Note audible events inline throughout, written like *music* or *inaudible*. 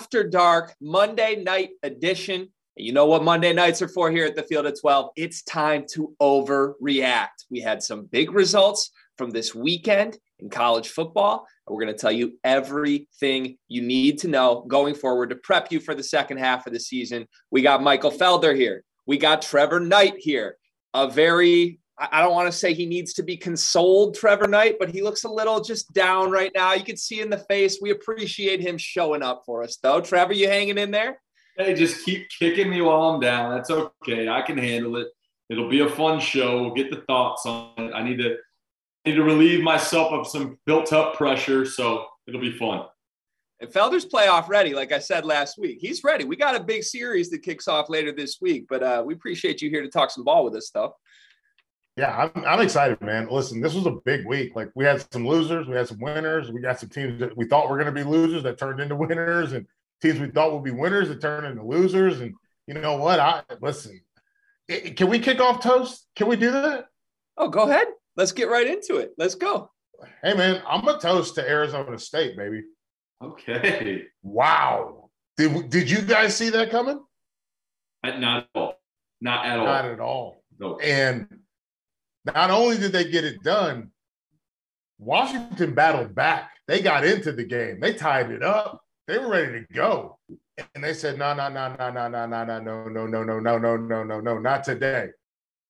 After Dark Monday night edition. You know what Monday nights are for here at the Field of 12? It's time to overreact. We had some big results from this weekend in college football. We're going to tell you everything you need to know going forward to prep you for the second half of the season. We got Michael Felder here. We got Trevor Knight here. A very I don't want to say he needs to be consoled, Trevor Knight, but he looks a little just down right now. You can see in the face. We appreciate him showing up for us, though. Trevor, you hanging in there? Hey, just keep kicking me while I'm down. That's okay. I can handle it. It'll be a fun show. We'll get the thoughts on it. I need to I need to relieve myself of some built-up pressure, so it'll be fun. And Felder's playoff ready, like I said last week. He's ready. We got a big series that kicks off later this week, but uh, we appreciate you here to talk some ball with us, though. Yeah, I'm, I'm excited, man. Listen, this was a big week. Like we had some losers, we had some winners, we got some teams that we thought were going to be losers that turned into *laughs* winners, and teams we thought would be winners that turned into losers. And you know what? I listen. It, can we kick off toast? Can we do that? Oh, go ahead. Let's get right into it. Let's go. Hey, man, I'm a toast to Arizona State, baby. Okay. Wow. Did did you guys see that coming? Not at all. Not at all. Not at all. No. And not only did they get it done, Washington battled back. They got into the game. They tied it up. They were ready to go. And they said, no, no, no, no, no, no, no, no, no, no, no, no, no, no, no, no, no, not today.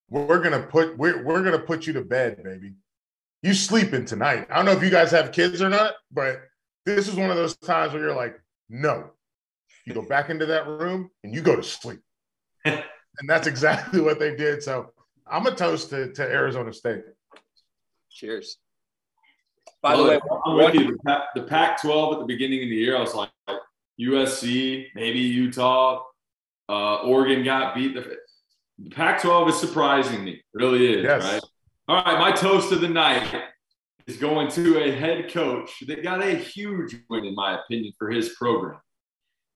We're gonna put we're we're gonna put you to bed, baby. You sleeping tonight. I don't know if you guys have kids or not, but this is one of those times where you're like, no. You go back into that room and you go to sleep. and that's exactly what they did. So I'm a toast to, to Arizona State. Cheers. By well, the way, I'm with you. The Pac 12 at the beginning of the year, I was like, USC, maybe Utah, uh, Oregon got beat. The, the Pac 12 is surprising me, it really is. Yes. Right. All right. My toast of the night is going to a head coach that got a huge win, in my opinion, for his program.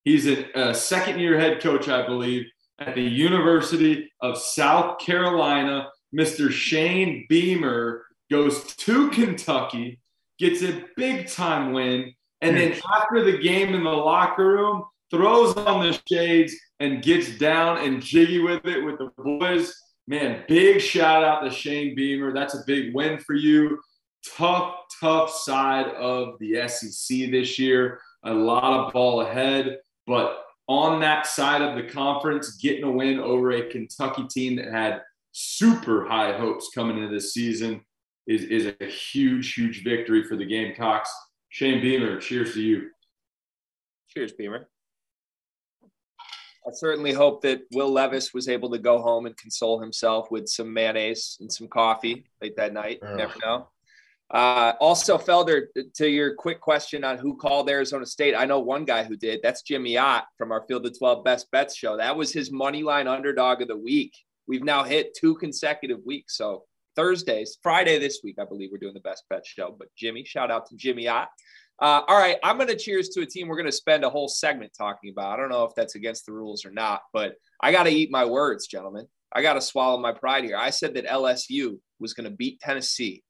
He's a, a second year head coach, I believe at the University of South Carolina. Mr. Shane Beamer goes to Kentucky, gets a big time win, and then after the game in the locker room, throws on the shades and gets down and jiggy with it with the boys. Man, big shout out to Shane Beamer. That's a big win for you. Tough, tough side of the SEC this year. A lot of ball ahead, but on that side of the conference, getting a win over a Kentucky team that had super high hopes coming into this season is, is a huge, huge victory for the Gamecocks. Shane Beamer, cheers to you. Cheers, Beamer. I certainly hope that Will Levis was able to go home and console himself with some mayonnaise and some coffee late that night. Never know. Uh, also, Felder, to your quick question on who called Arizona State, I know one guy who did. That's Jimmy Ott from our Field of 12 Best Bets show. That was his money line underdog of the week. We've now hit two consecutive weeks. So Thursdays, Friday this week, I believe we're doing the Best Bet show. But Jimmy, shout out to Jimmy Ott. Uh, all right, I'm going to cheers to a team we're going to spend a whole segment talking about. I don't know if that's against the rules or not, but I got to eat my words, gentlemen. I got to swallow my pride here. I said that LSU was going to beat Tennessee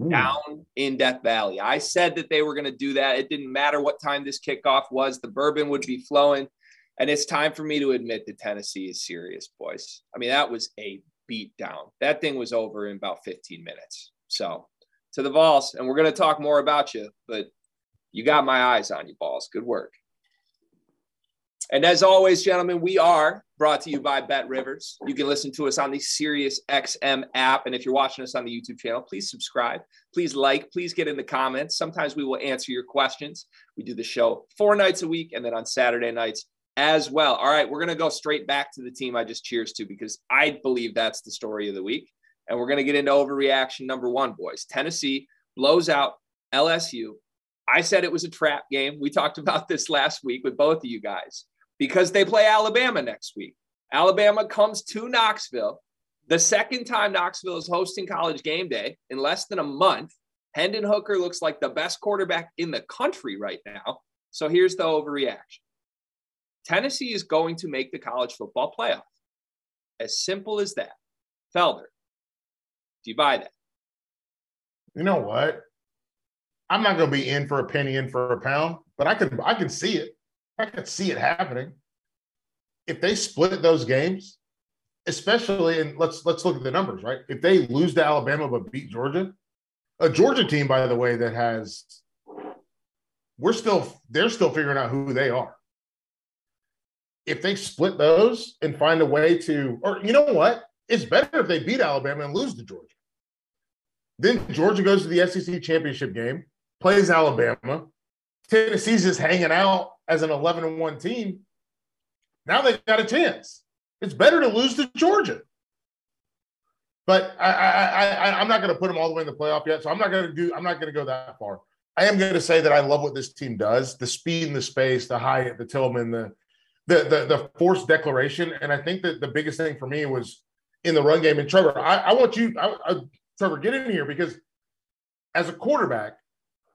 Ooh. down in Death Valley. I said that they were going to do that. It didn't matter what time this kickoff was, the bourbon would be flowing. And it's time for me to admit that Tennessee is serious, boys. I mean, that was a beat down. That thing was over in about 15 minutes. So to the Vols, and we're going to talk more about you, but you got my eyes on you, Vols. Good work. And as always, gentlemen, we are brought to you by BetRivers. You can listen to us on the Sirius XM app. And if you're watching us on the YouTube channel, please subscribe. Please like. Please get in the comments. Sometimes we will answer your questions. We do the show four nights a week and then on Saturday nights as well. All right, we're going to go straight back to the team I just cheers to because I believe that's the story of the week. And we're going to get into overreaction number one, boys. Tennessee blows out LSU. I said it was a trap game. We talked about this last week with both of you guys because they play Alabama next week. Alabama comes to Knoxville. The second time Knoxville is hosting college game day in less than a month. Hendon Hooker looks like the best quarterback in the country right now. So here's the overreaction Tennessee is going to make the college football playoff. As simple as that. Felder, do you buy that? You know what? I'm not going to be in for a penny, in for a pound, but I can I can see it. I could see it happening. If they split those games, especially and let's let's look at the numbers, right? If they lose to Alabama but beat Georgia, a Georgia team, by the way, that has we're still they're still figuring out who they are. If they split those and find a way to, or you know what, it's better if they beat Alabama and lose to Georgia. Then Georgia goes to the SEC championship game, plays Alabama. Tennessee's just hanging out as an 11 and 1 team. Now they've got a chance. It's better to lose to Georgia. But I, I, I, I'm not going to put them all the way in the playoff yet. So I'm not going to do. I'm not going to go that far. I am going to say that I love what this team does: the speed and the space, the Hyatt, the Tillman, the the the, the declaration. And I think that the biggest thing for me was in the run game. And Trevor, I, I want you, I, I, Trevor, get in here because as a quarterback,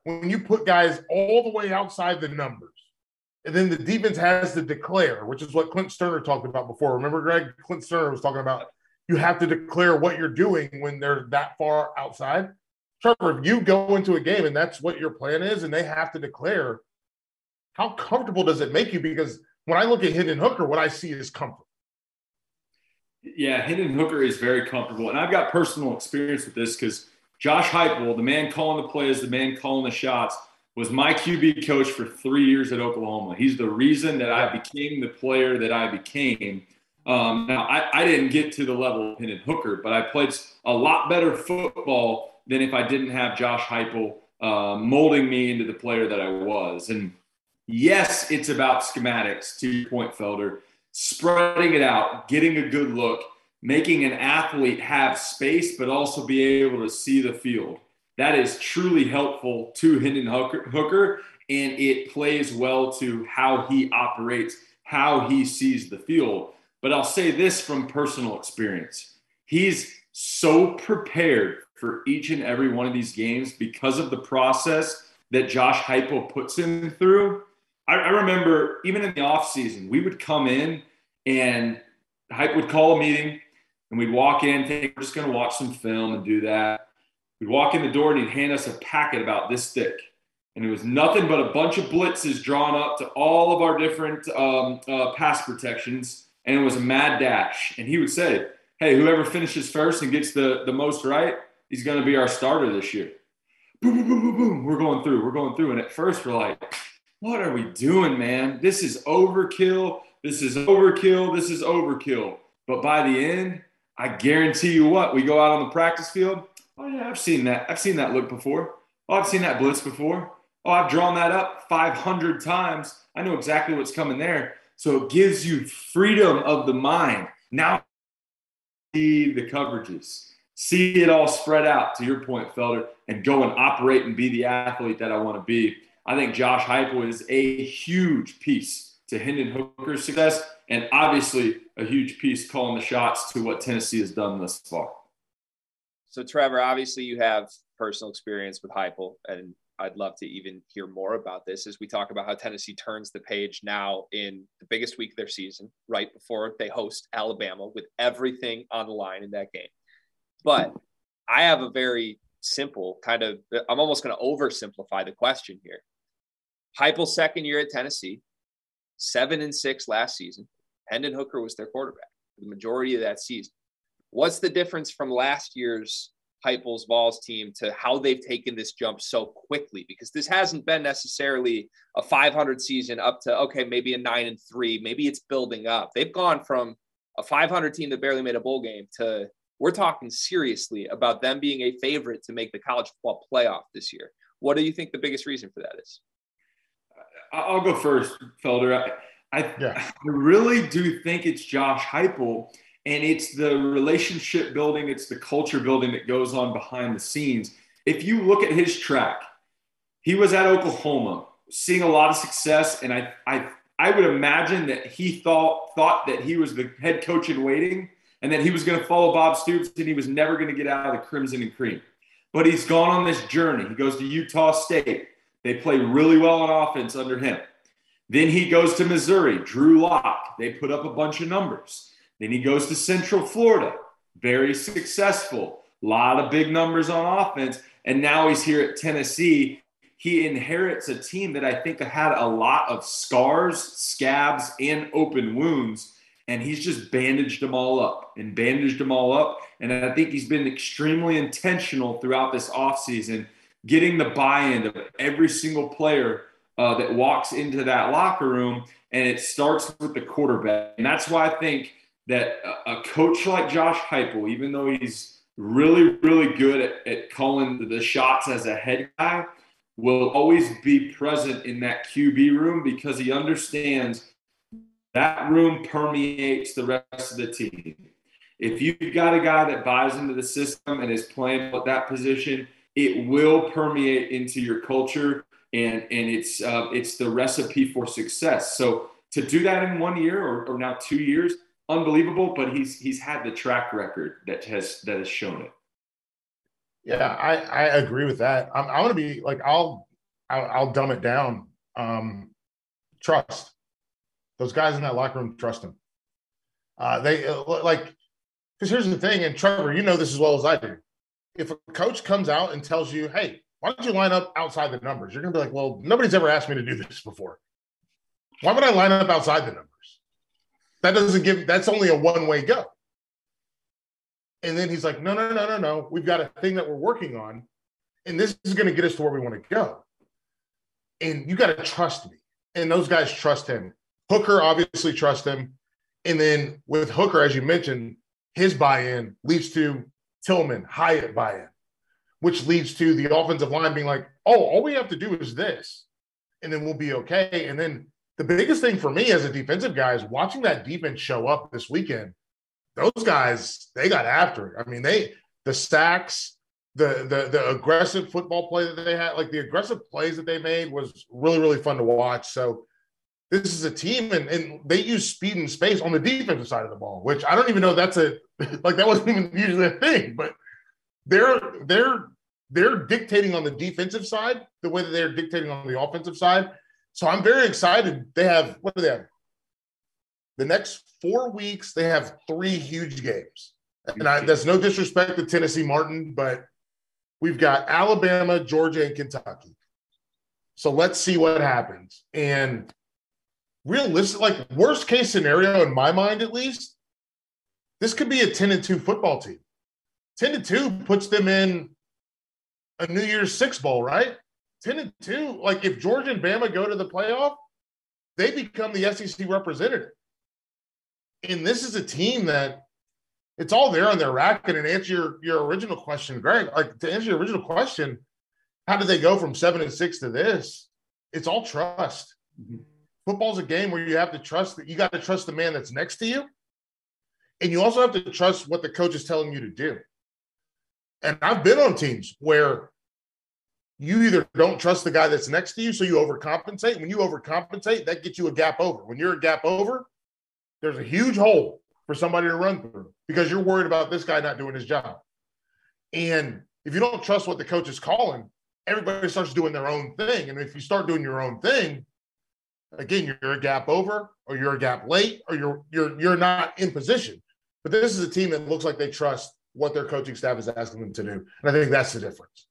when you put guys all the way outside the numbers, and then the defense has to declare, which is what Clint Stoerner talked about before. Remember, Greg? Clint Stoerner was talking about you have to declare what you're doing when they're that far outside. Trevor, if you go into a game and that's what your plan is, and they have to declare, how comfortable does it make you? Because when I look at Hendon Hooker, what I see is comfort. Yeah, Hendon Hooker is very comfortable. And I've got personal experience with this because Josh Heupel, the man calling the plays, the man calling the shots, was my QB coach for three years at Oklahoma. He's the reason that I became the player that I became. Um, now, I, I, didn't get to the level of Hendon Hooker, but I played a lot better football than if I didn't have Josh Heupel uh, molding me into the player that I was. And yes, it's about schematics, to your point, Felder, spreading it out, getting a good look, making an athlete have space, but also be able to see the field. That is truly helpful to Hendon Hooker, and it plays well to how he operates, how he sees the field. But I'll say this from personal experience he's so prepared for each and every one of these games because of the process that Josh Heupel puts him through. I, I remember even in the offseason, we would come in and Hype would call a meeting and we'd walk in, think we're just going to watch some film and do that. We'd walk in the door and he'd hand us a packet about this thick. And it was nothing but a bunch of blitzes drawn up to all of our different um, uh, pass protections. And it was a mad dash. And he would say, Hey, whoever finishes first and gets the, the most right, he's going to be our starter this year. Boom, boom, boom, boom, boom. We're going through. We're going through. And at first, we're like, What are we doing, man? This is overkill. This is overkill. This is overkill. But by the end, I guarantee you what, we go out on the practice field Oh yeah, I've seen that. I've seen that look before. Oh, I've seen that blitz before. Oh, I've drawn that up 500 times. I know exactly what's coming there. So it gives you freedom of the mind. Now see the coverages, see it all spread out to your point, Felder, and go and operate and be the athlete that I want to be. I think Josh Heupel is a huge piece to Hendon Hooker's success, and obviously a huge piece calling the shots to what Tennessee has done thus far. So, Trevor, obviously you have personal experience with Heupel, and I'd love to even hear more about this as we talk about how Tennessee turns the page now in the biggest week of their season, right before they host Alabama with everything on the line in that game. But I have a very simple kind of, I'm almost going to oversimplify the question here. Heupel's second year at Tennessee, seven and six last season. Hendon Hooker was their quarterback the majority of that season. What's the difference from last year's Heupel's Vols team to how they've taken this jump so quickly? Because this hasn't been necessarily a 500 season up to okay, maybe a nine and three, maybe it's building up. They've gone from a 500 team that barely made a bowl game to we're talking seriously about them being a favorite to make the college football playoff this year. What do you think the biggest reason for that is? I'll go first, Felder. I, yeah. I really do think it's Josh Heupel and it's the relationship building, it's the culture building that goes on behind the scenes. If you look at his track, he was at Oklahoma, seeing a lot of success, and I I I would imagine that he thought thought that he was the head coach in waiting and that he was going to follow Bob Stoops and he was never going to get out of the crimson and cream. But he's gone on this journey. He goes to Utah State. They play really well on offense under him. Then he goes to Missouri, Drew Lock. They put up a bunch of numbers. Then he goes to Central Florida, very successful, a lot of big numbers on offense. And now he's here at Tennessee. he inherits a team that I think had a lot of scars, scabs, and open wounds. And he's just bandaged them all up and bandaged them all up. And I think he's been extremely intentional throughout this offseason, getting the buy in of every single player uh, that walks into that locker room. And it starts with the quarterback. And that's why I think that a coach like Josh Heupel, even though he's really, really good at, at calling the shots as a head guy, will always be present in that QB room because he understands that room permeates the rest of the team. If you've got a guy that buys into the system and is playing at that position, it will permeate into your culture, and and it's uh, it's the recipe for success. So to do that in one year or, or now two years, unbelievable. But he's he's had the track record that has that has shown it. Yeah, I, I agree with that. I'm, I'm to be like, I'll, I'll, I'll dumb it down. Um, trust those guys in that locker room. Trust them. Uh, they uh, like, because here's the thing, and Trevor, you know this as well as I do. If a coach comes out and tells you, "Hey, why don't you line up outside the numbers?" You're going to be like, "Well, nobody's ever asked me to do this before. Why would I line up outside the numbers?" That doesn't give. That's only a one way go. And then he's like, no, no, no, no, no. We've got a thing that we're working on. And this is going to get us to where we want to go. And you got to trust me. And those guys trust him. Hooker obviously trusts him. And then with Hooker, as you mentioned, his buy-in leads to Tillman, Hyatt buy-in, which leads to the offensive line being like, oh, all we have to do is this. And then we'll be okay. And then the biggest thing for me as a defensive guy is watching that defense show up this weekend those guys they got after it. I mean, they the sacks, the the the aggressive football play that they had, like the aggressive plays that they made was really really fun to watch. So this is a team and, and they use speed and space on the defensive side of the ball, which I don't even know that's a *laughs* like that wasn't even usually a thing, but they're they're they're dictating on the defensive side the way that they're dictating on the offensive side. So I'm very excited. They have what do they have? the next four weeks, they have three huge games. And I, that's no disrespect to Tennessee Martin, but we've got Alabama, Georgia, and Kentucky. So let's see what happens. And realistic, like worst case scenario in my mind, at least, this could be a 10 and 2 football team. 10 to 2 puts them in a New Year's Six Bowl, right? 10 and 2, like if Georgia and Bama go to the playoff, they become the SEC representative and this is a team that it's all there on their racket. And answer your, your original question, Greg, like to answer your original question, how did they go from seven and six to this? It's all trust. Mm-hmm. Football's a game where you have to trust that you got to trust the man that's next to you. And you also have to trust what the coach is telling you to do. And I've been on teams where you either don't trust the guy that's next to you, so you overcompensate. When you overcompensate, that gets you a gap over. When you're a gap over, there's a huge hole for somebody to run through because you're worried about this guy not doing his job. And if you don't trust what the coach is calling, everybody starts doing their own thing. And if you start doing your own thing, again, you're a gap over, or you're a gap late, or you're you're you're not in position. But this is a team that looks like they trust what their coaching staff is asking them to do. And I think that's the difference.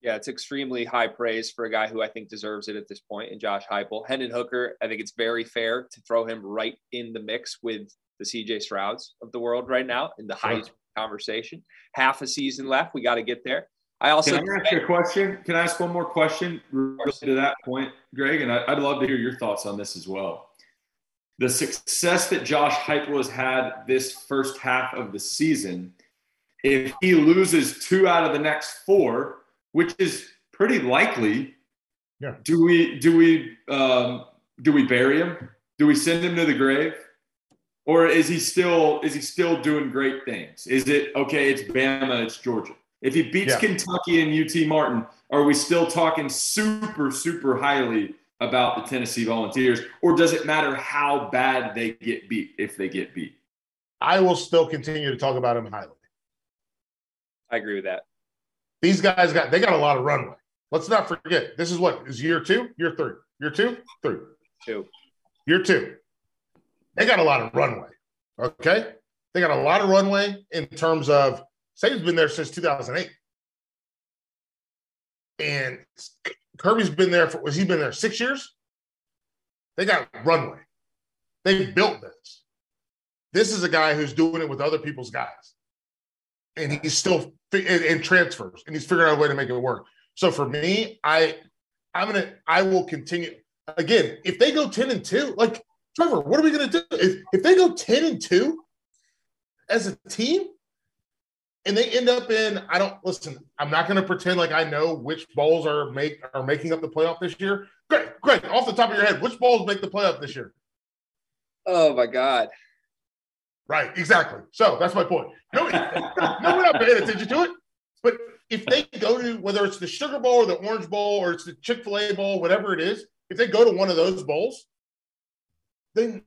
Yeah, it's extremely high praise for a guy who I think deserves it at this point in Josh Heupel. Hendon Hooker, I think it's very fair to throw him right in the mix with the CJ Strouds of the world right now in the sure. conversation. Half a season left. We got to get there. I also can I ask you a question. Can I ask one more question to that point, Greg? And I'd love to hear your thoughts on this as well. The success that Josh Heupel has had this first half of the season, if he loses two out of the next four, which is pretty likely. Yeah. Do we do we um, do we bury him? Do we send him to the grave? Or is he still is he still doing great things? Is it okay? It's Bama, it's Georgia. If he beats yeah. Kentucky and UT Martin, are we still talking super super highly about the Tennessee Volunteers, or does it matter how bad they get beat if they get beat? I will still continue to talk about him highly. I agree with that. These guys got they got a lot of runway. Let's not forget. This is what is year two, year three, year two, three, two, year two. They got a lot of runway. Okay, they got a lot of runway in terms of Saban's been there since 2008, and Kirby's been there for was he been there six years? They got runway. They built this. This is a guy who's doing it with other people's guys, and he's still in transfers, and he's figuring out a way to make it work. So for me, I I'm gonna I will continue again. If they go ten and two, like Trevor, what are we gonna do if, if they go ten and two as a team? and they end up in I don't listen. I'm not going to pretend like I know which bowls are make are making up the playoff this year. Great, great. Off the top of your head, which bowls make the playoff this year? Oh my God! Right, exactly. So that's my point. No, no, we're not paying attention to it. But if they go to whether it's the Sugar Bowl or the Orange Bowl or it's the Chick Fil A Bowl, whatever it is, if they go to one of those bowls, then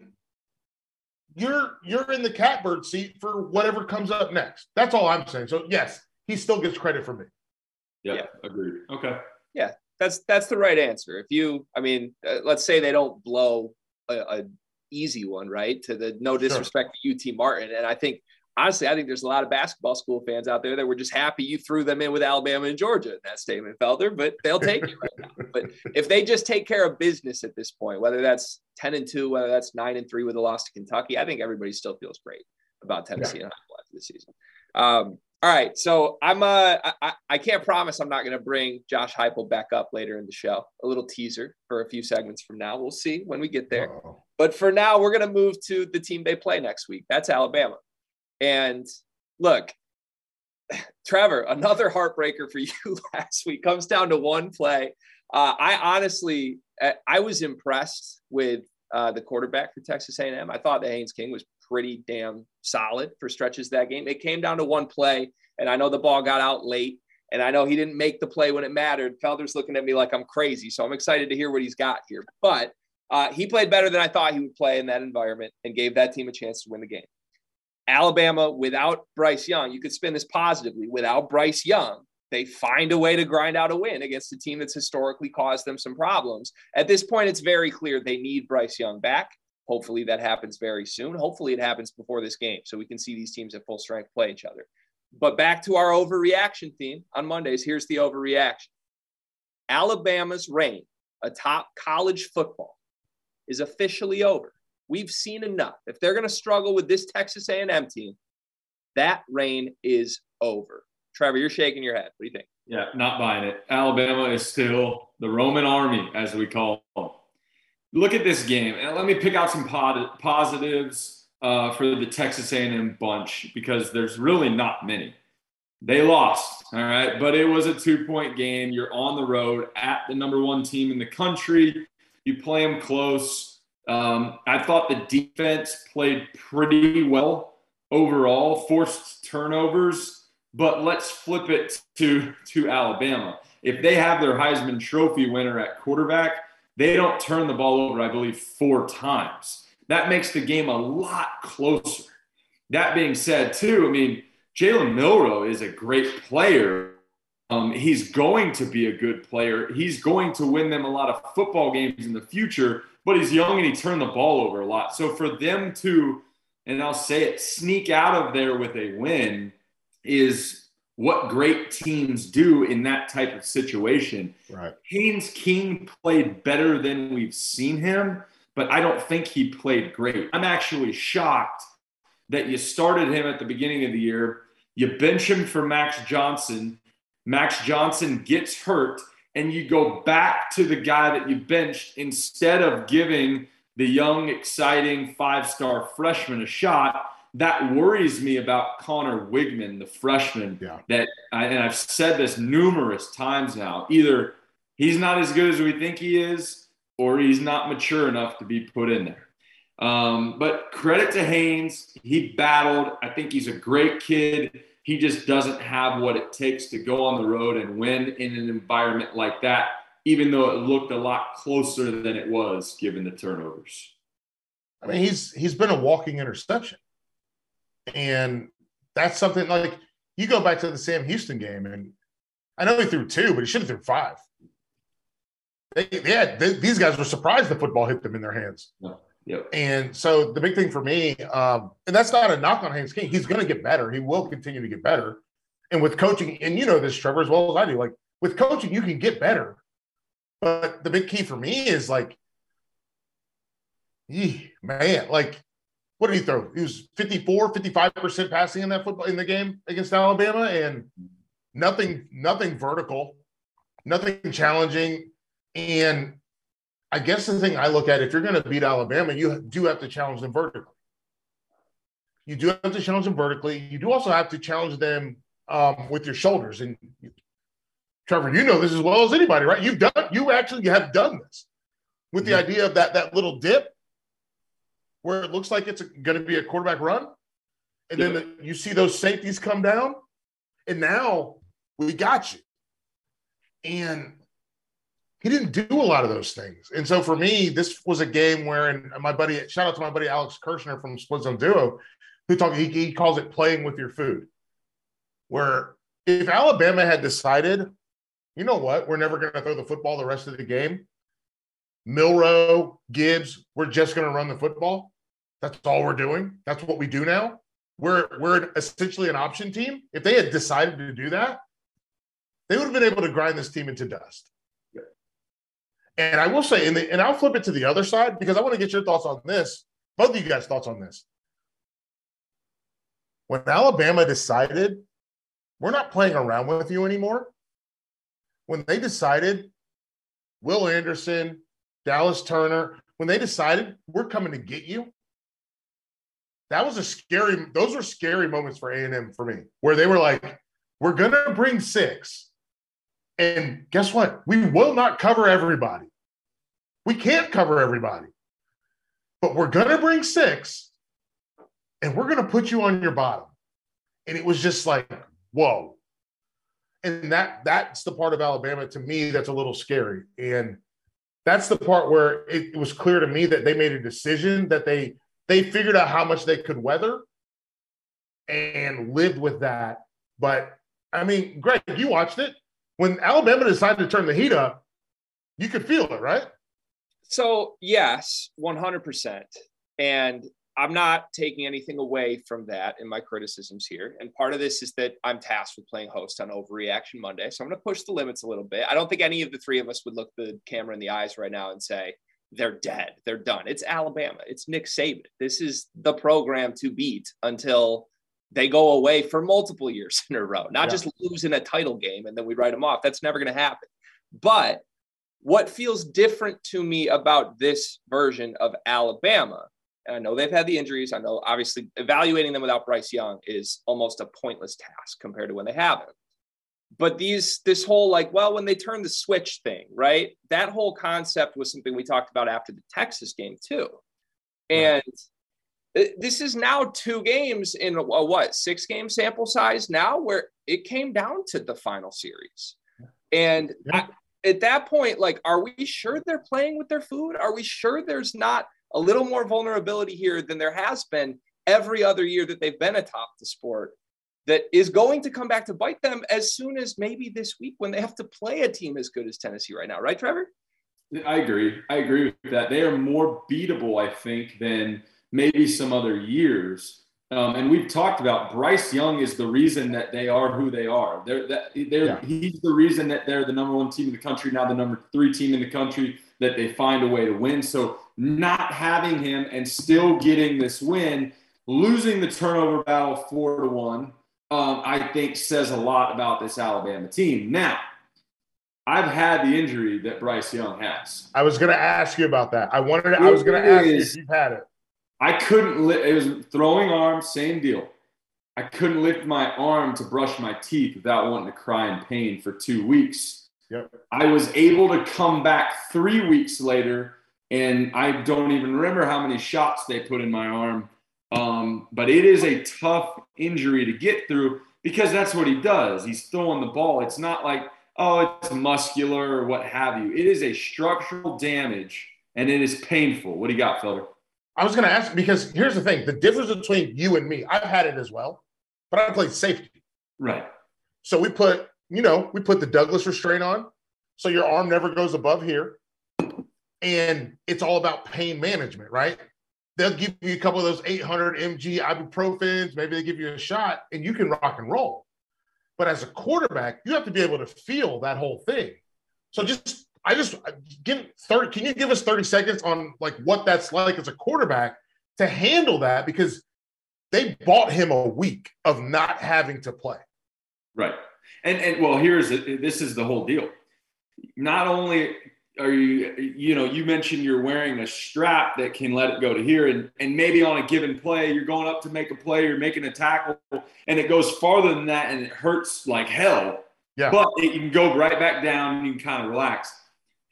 you're you're in the catbird seat for whatever comes up next. That's all I'm saying. So yes, he still gets credit for me. Yeah, yeah. agreed. Okay. Yeah, that's that's the right answer. If you, I mean, uh, let's say they don't blow a, a, easy one, right? To the no disrespect sure. to UT Martin, and I think honestly, I think there's a lot of basketball school fans out there that were just happy you threw them in with Alabama and Georgia in that statement, Felder, but they'll take it right now. But if they just take care of business at this point, whether that's 10 and 2, whether that's 9 and 3 with a loss to Kentucky, I think everybody still feels great about Tennessee yeah. and Iowa after the season. Um, all right, so I'm uh I, I can't promise I'm not going to bring Josh Heupel back up later in the show. A little teaser for a few segments from now. We'll see when we get there. Uh-oh. But for now, we're going to move to the team they play next week. That's Alabama. And look, *sighs* Trevor, another heartbreaker for *laughs* you last week comes down to one play. Uh, I honestly, I was impressed with uh, the quarterback for Texas A&M. I thought that Haynes King was pretty damn solid for stretches that game. It came down to one play, and I know the ball got out late, and I know he didn't make the play when it mattered. Felder's looking at me like I'm crazy, so I'm excited to hear what he's got here. But uh, he played better than I thought he would play in that environment and gave that team a chance to win the game. Alabama without Bryce Young, you could spin this positively. Without Bryce Young, they find a way to grind out a win against a team that's historically caused them some problems. At this point, it's very clear they need Bryce Young back. Hopefully that happens very soon. Hopefully it happens before this game so we can see these teams at full strength play each other. But back to our overreaction theme on Mondays. Here's the overreaction Alabama's reign atop college football is officially over. We've seen enough. If they're going to struggle with this Texas A&M team, that reign is over. Trevor, you're shaking your head. What do you think? Yeah, not buying it. Alabama is still the Roman army, as we call them. Look at this game, and let me pick out some positives uh, for the Texas A&M bunch because there's really not many. They lost, all right, but it was a two-point game. You're on the road at the number one team in the country. You play them close um, I thought the defense played pretty well overall, forced turnovers, but let's flip it to, to Alabama. If they have their Heisman Trophy winner at quarterback, they don't turn the ball over, I believe, four times. That makes the game a lot closer. That being said, too, I mean, Jalen Milroe is a great player. Um, he's going to be a good player. He's going to win them a lot of football games in the future but he's young and he turned the ball over a lot. So for them to, and I'll say it, sneak out of there with a win is what great teams do in that type of situation. Right. Haynes King played better than we've seen him, but I don't think he played great. I'm actually shocked that you started him at the beginning of the year. You bench him for Max Johnson. Max Johnson gets hurt and you go back to the guy that you benched instead of giving the young, exciting five star freshman a shot. That worries me about Conner Weigman, the freshman. Yeah. That, and I've said this numerous times now either he's not as good as we think he is, or he's not mature enough to be put in there. Um, but credit to Haynes. He battled. I think he's a great kid he just doesn't have what it takes to go on the road and win in an environment like that, even though it looked a lot closer than it was given the turnovers. I mean, he's he's been a walking interception. And that's something like you go back to the Sam Houston game, and I know he threw two, but he should have threw five. They, they had they, these guys were surprised the football hit them in their hands. Yep. And so the big thing for me, um, and that's not a knock on Haynes King. He's going to get better. He will continue to get better. And with coaching, and you know this, Trevor, as well as I do, like with coaching, you can get better. But the big key for me is like, man, like, what did he throw? He was 54, 55% passing in that football in the game against Alabama and nothing, nothing vertical, nothing challenging. And I guess the thing I look at, if you're going to beat Alabama, you do have to challenge them vertically. You do have to challenge them vertically. You do also have to challenge them um, with your shoulders. And Trevor, you know this as well as anybody, right? You've done, you actually have done this with the mm-hmm. idea of that that little dip where it looks like it's going to be a quarterback run, and yeah. then the, you see those safeties come down, and now we got you. And he didn't do a lot of those things. And so for me, this was a game where, and my buddy, shout out to my buddy Alex Kirshner from Split Zone Duo, who talk, he, he calls it playing with your food. Where if Alabama had decided, you know what, we're never going to throw the football the rest of the game, Milroe, Gibbs, we're just going to run the football. That's all we're doing. That's what we do now. We're we're essentially an option team. If they had decided to do that, they would have been able to grind this team into dust. And I will say, and, the, and I'll flip it to the other side because I want to get your thoughts on this. Both of you guys' thoughts on this. When Alabama decided we're not playing around with you anymore, when they decided Will Anderson, Dallas Turner, when they decided we're coming to get you, that was a scary. Those were scary moments for A and M for me, where they were like, "We're gonna bring six, and guess what? We will not cover everybody. We can't cover everybody, but we're gonna bring six, and we're gonna put you on your bottom." And it was just like, whoa. And that that's the part of Alabama to me that's a little scary. And that's the part where it, it was clear to me that they made a decision that they they figured out how much they could weather and lived with that. But I mean, Greg, you watched it. When Alabama decided to turn the heat up, you could feel it, right? So, yes, 100%. And I'm not taking anything away from that in my criticisms here. And part of this is that I'm tasked with playing host on Overreaction Monday. So I'm going to push the limits a little bit. I don't think any of the three of us would look the camera in the eyes right now and say, they're dead. They're done. It's Alabama. It's Nick Saban. This is the program to beat until they go away for multiple years *laughs* in a row, not yeah. just losing a title game and then we write them off. That's never going to happen. But what feels different to me about this version of Alabama, and I know they've had the injuries. I know obviously evaluating them without Bryce Young is almost a pointless task compared to when they have him but these this whole like well when they turn the switch thing right that whole concept was something we talked about after the texas game too and right. Uh, this is now two games in a, a, what six game sample size now where it came down to the final series and yeah. I, at that point like are we sure they're playing with their food are we sure there's not a little more vulnerability here than there has been every other year that they've been atop the sport that is going to come back to bite them as soon as maybe this week when they have to play a team as good as Tennessee right now, right, Trevor? I agree. I agree with that. They are more beatable, I think, than maybe some other years. Um, and we've talked about Bryce Young is the reason that they are who they are. They're, that, they're, yeah. He's the reason that they're the number one team in the country, now the number three team in the country, that they find a way to win. So not having him and still getting this win, losing the turnover battle four to one, um, I think says a lot about this Alabama team. Now, I've had the injury that Bryce Young has. I was going to ask you about that. I wanted. To, I was going to ask you if you've had it. I couldn't. Li- it was throwing arms, same deal. I couldn't lift my arm to brush my teeth without wanting to cry in pain for two weeks. Yep. I was able to come back three weeks later, and I don't even remember how many shots they put in my arm um, but it is a tough injury to get through because that's what he does. He's throwing the ball. It's not like, oh, it's muscular or what have you. It is a structural damage and it is painful. What do you got, Felder? I was going to ask because here's the thing the difference between you and me, I've had it as well, but I played safety. Right. So we put, you know, we put the Douglas restraint on. So your arm never goes above here. And it's all about pain management, right? they'll give you a couple of those 800 mg ibuprofens maybe they give you a shot and you can rock and roll but as a quarterback you have to be able to feel that whole thing so just I just give 30. Can you give us 30 seconds on like what that's like as a quarterback to handle that? Because they bought him a week of not having to play. Right. And and well, here's this is the whole deal. Not only are you you know you mentioned you're wearing a strap that can let it go to here and and maybe on a given play you're going up to make a play you're making a tackle and it goes farther than that and it hurts like hell yeah but it, you can go right back down and you can kind of relax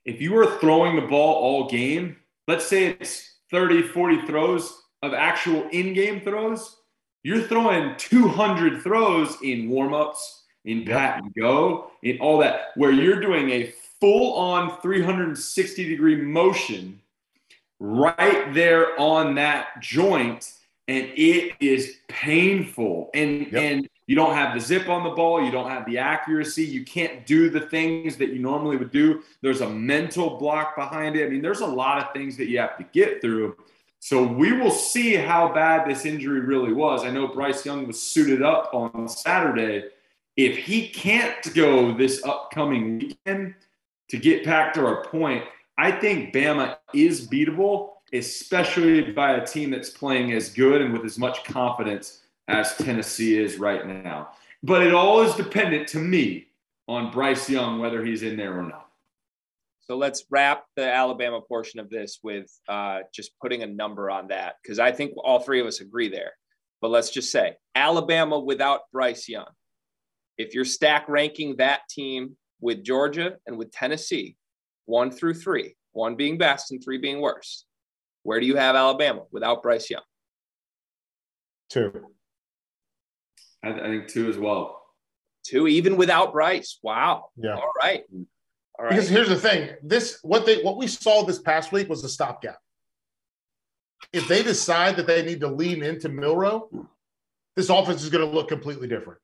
if you are throwing the ball all game let's say it's 30 40 throws of actual in-game throws you're throwing 200 throws in warm-ups in pat and go in all that where you're doing a full on 360 degree motion right there on that joint and it is painful and yep. and you don't have the zip on the ball. You don't have the accuracy. You can't do the things that you normally would do. There's a mental block behind it. I mean there's a lot of things that you have to get through. So we will see how bad this injury really was. I know bryce young was suited up on saturday. If he can't go this upcoming weekend to get back to our point, I think Bama is beatable, especially by a team that's playing as good and with as much confidence as Tennessee is right now. But it all is dependent to me on Bryce Young, whether he's in there or not. So let's wrap the Alabama portion of this with uh, just putting a number on that, because I think all three of us agree there. But let's just say Alabama without Bryce Young. If you're stack ranking that team with Georgia and with Tennessee, one through three, one being best and three being worst. Where do you have Alabama without Bryce Young? Two. I, I think two as well. Two, even without Bryce. Wow. Yeah. All right. All right. Because here's the thing: this what they what we saw this past week was a stopgap. If they decide that they need to lean into Milroe, this offense is going to look completely different.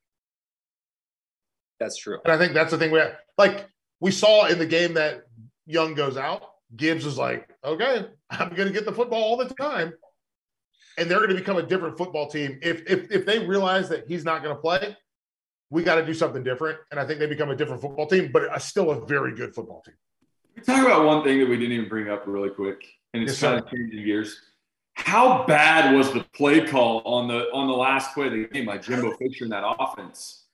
That's true. And I think that's the thing we have. Like we saw in the game that Young goes out, Gibbs was like, okay, I'm going to get the football all the time. And they're going to become a different football team. If, if, if they realize that he's not going to play, we got to do something different. And I think they become a different football team, but a, still a very good football team. We talk about one thing that we didn't even bring up really quick, and it's yes, kind of changing gears. How bad was the play call on the on the last play of the game by Jimbo Fisher in that offense?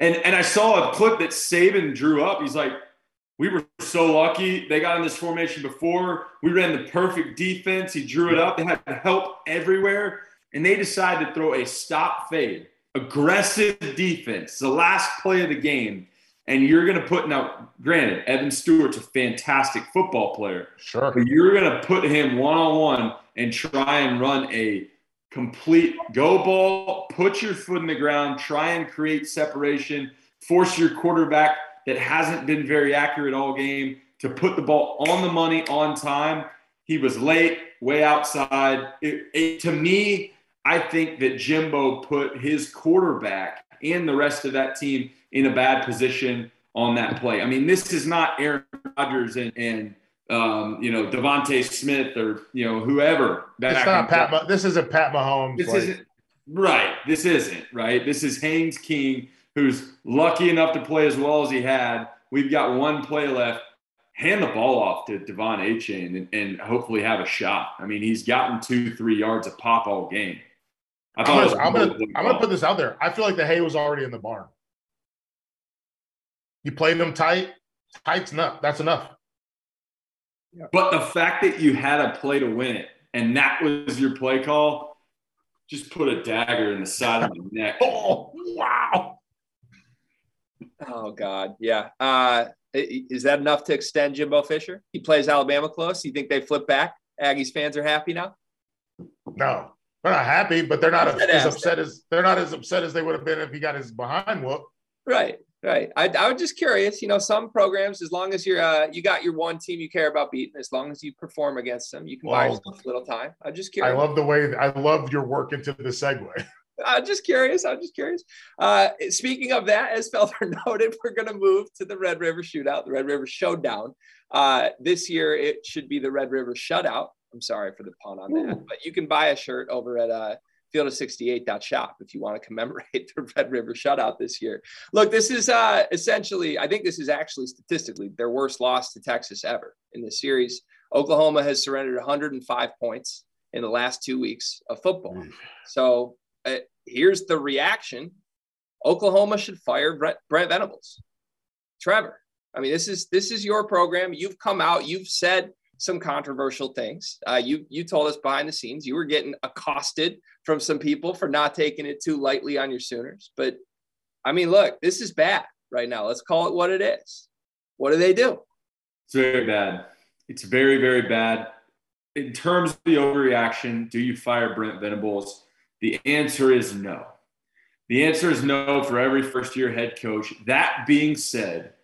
And and I saw a clip that Saban drew up. He's like, we were so lucky. They got in this formation before. We ran the perfect defense. He drew it up. They had help everywhere. And they decided to throw a stop fade, aggressive defense, the last play of the game. And you're going to put now, granted, Evan Stewart's a fantastic football player. Sure. But you're going to put him one on one and try and run a complete go ball, put your foot in the ground, try and create separation, force your quarterback that hasn't been very accurate all game to put the ball on the money on time. He was late, way outside. It, it, to me, I think that Jimbo put his quarterback and the rest of that team in a bad position on that play. I mean, this is not Aaron Rodgers and, and um, you know, DeVonta Smith or you know whoever. It's not Pat. Ma- this isn't Pat Mahomes. This like. isn't right. This isn't right. This is Haynes King, who's lucky enough to play as well as he had. We've got one play left. Hand the ball off to De'Von Achane and, and hopefully have a shot. I mean, he's gotten two, three yards of pop all game. I thought I'm gonna, I'm gonna, I'm gonna put this out there. I feel like the hay was already in the barn. You played them tight. Tight's enough. That's enough. But the fact that you had a play to win it and that was your play call, just put a dagger in the side of my *laughs* neck. Oh, wow. Oh, God. Yeah. Uh, is that enough to extend Jimbo Fisher? He plays Alabama close. You think they flip back? Aggies fans are happy now? No, they're not happy, but they're not as upset as they're not as upset as they would have been if he got his behind whoop. Right. Right. I, I was just curious. You know, some programs, as long as you're uh, you got your one team you care about beating, as long as you perform against them, you can well, buy yourself a little time. I'm just curious. I love the way I love your work into the segue. *laughs* I'm just curious. I'm just curious. Uh, speaking of that, as Felder *laughs* noted, we're going to move to the Red River Shootout, the Red River Showdown. Uh, this year, it should be the Red River Shutout. I'm sorry for the pun on that, but you can buy a shirt over at uh, field of 68.shop if you want to commemorate *laughs* the Red River shutout this year. Look, this is uh, essentially, I think this is actually statistically their worst loss to Texas ever in this series. Oklahoma has surrendered 105 points in the last two weeks of football. So uh, here's the reaction Oklahoma should fire Brent, Venables. Trevor, I mean, this is this is your program. You've come out, you've said some controversial things. Uh, you you told us behind the scenes you were getting accosted from some people for not taking it too lightly on your Sooners. But I mean, look, this is bad right now. Let's call it what it is. What do they do? It's very bad. It's very very bad. In terms of the overreaction, do you fire Brent Venables? The answer is no. The answer is no for every first year head coach. That being said,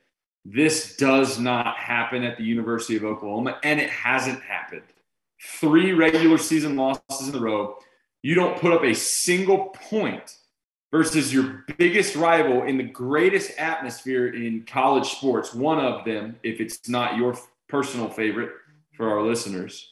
this does not happen at the University of Oklahoma, and it hasn't happened. Three regular season losses in a row. You don't put up a single point versus your biggest rival in the greatest atmosphere in college sports. One of them, if it's not your personal favorite for our listeners.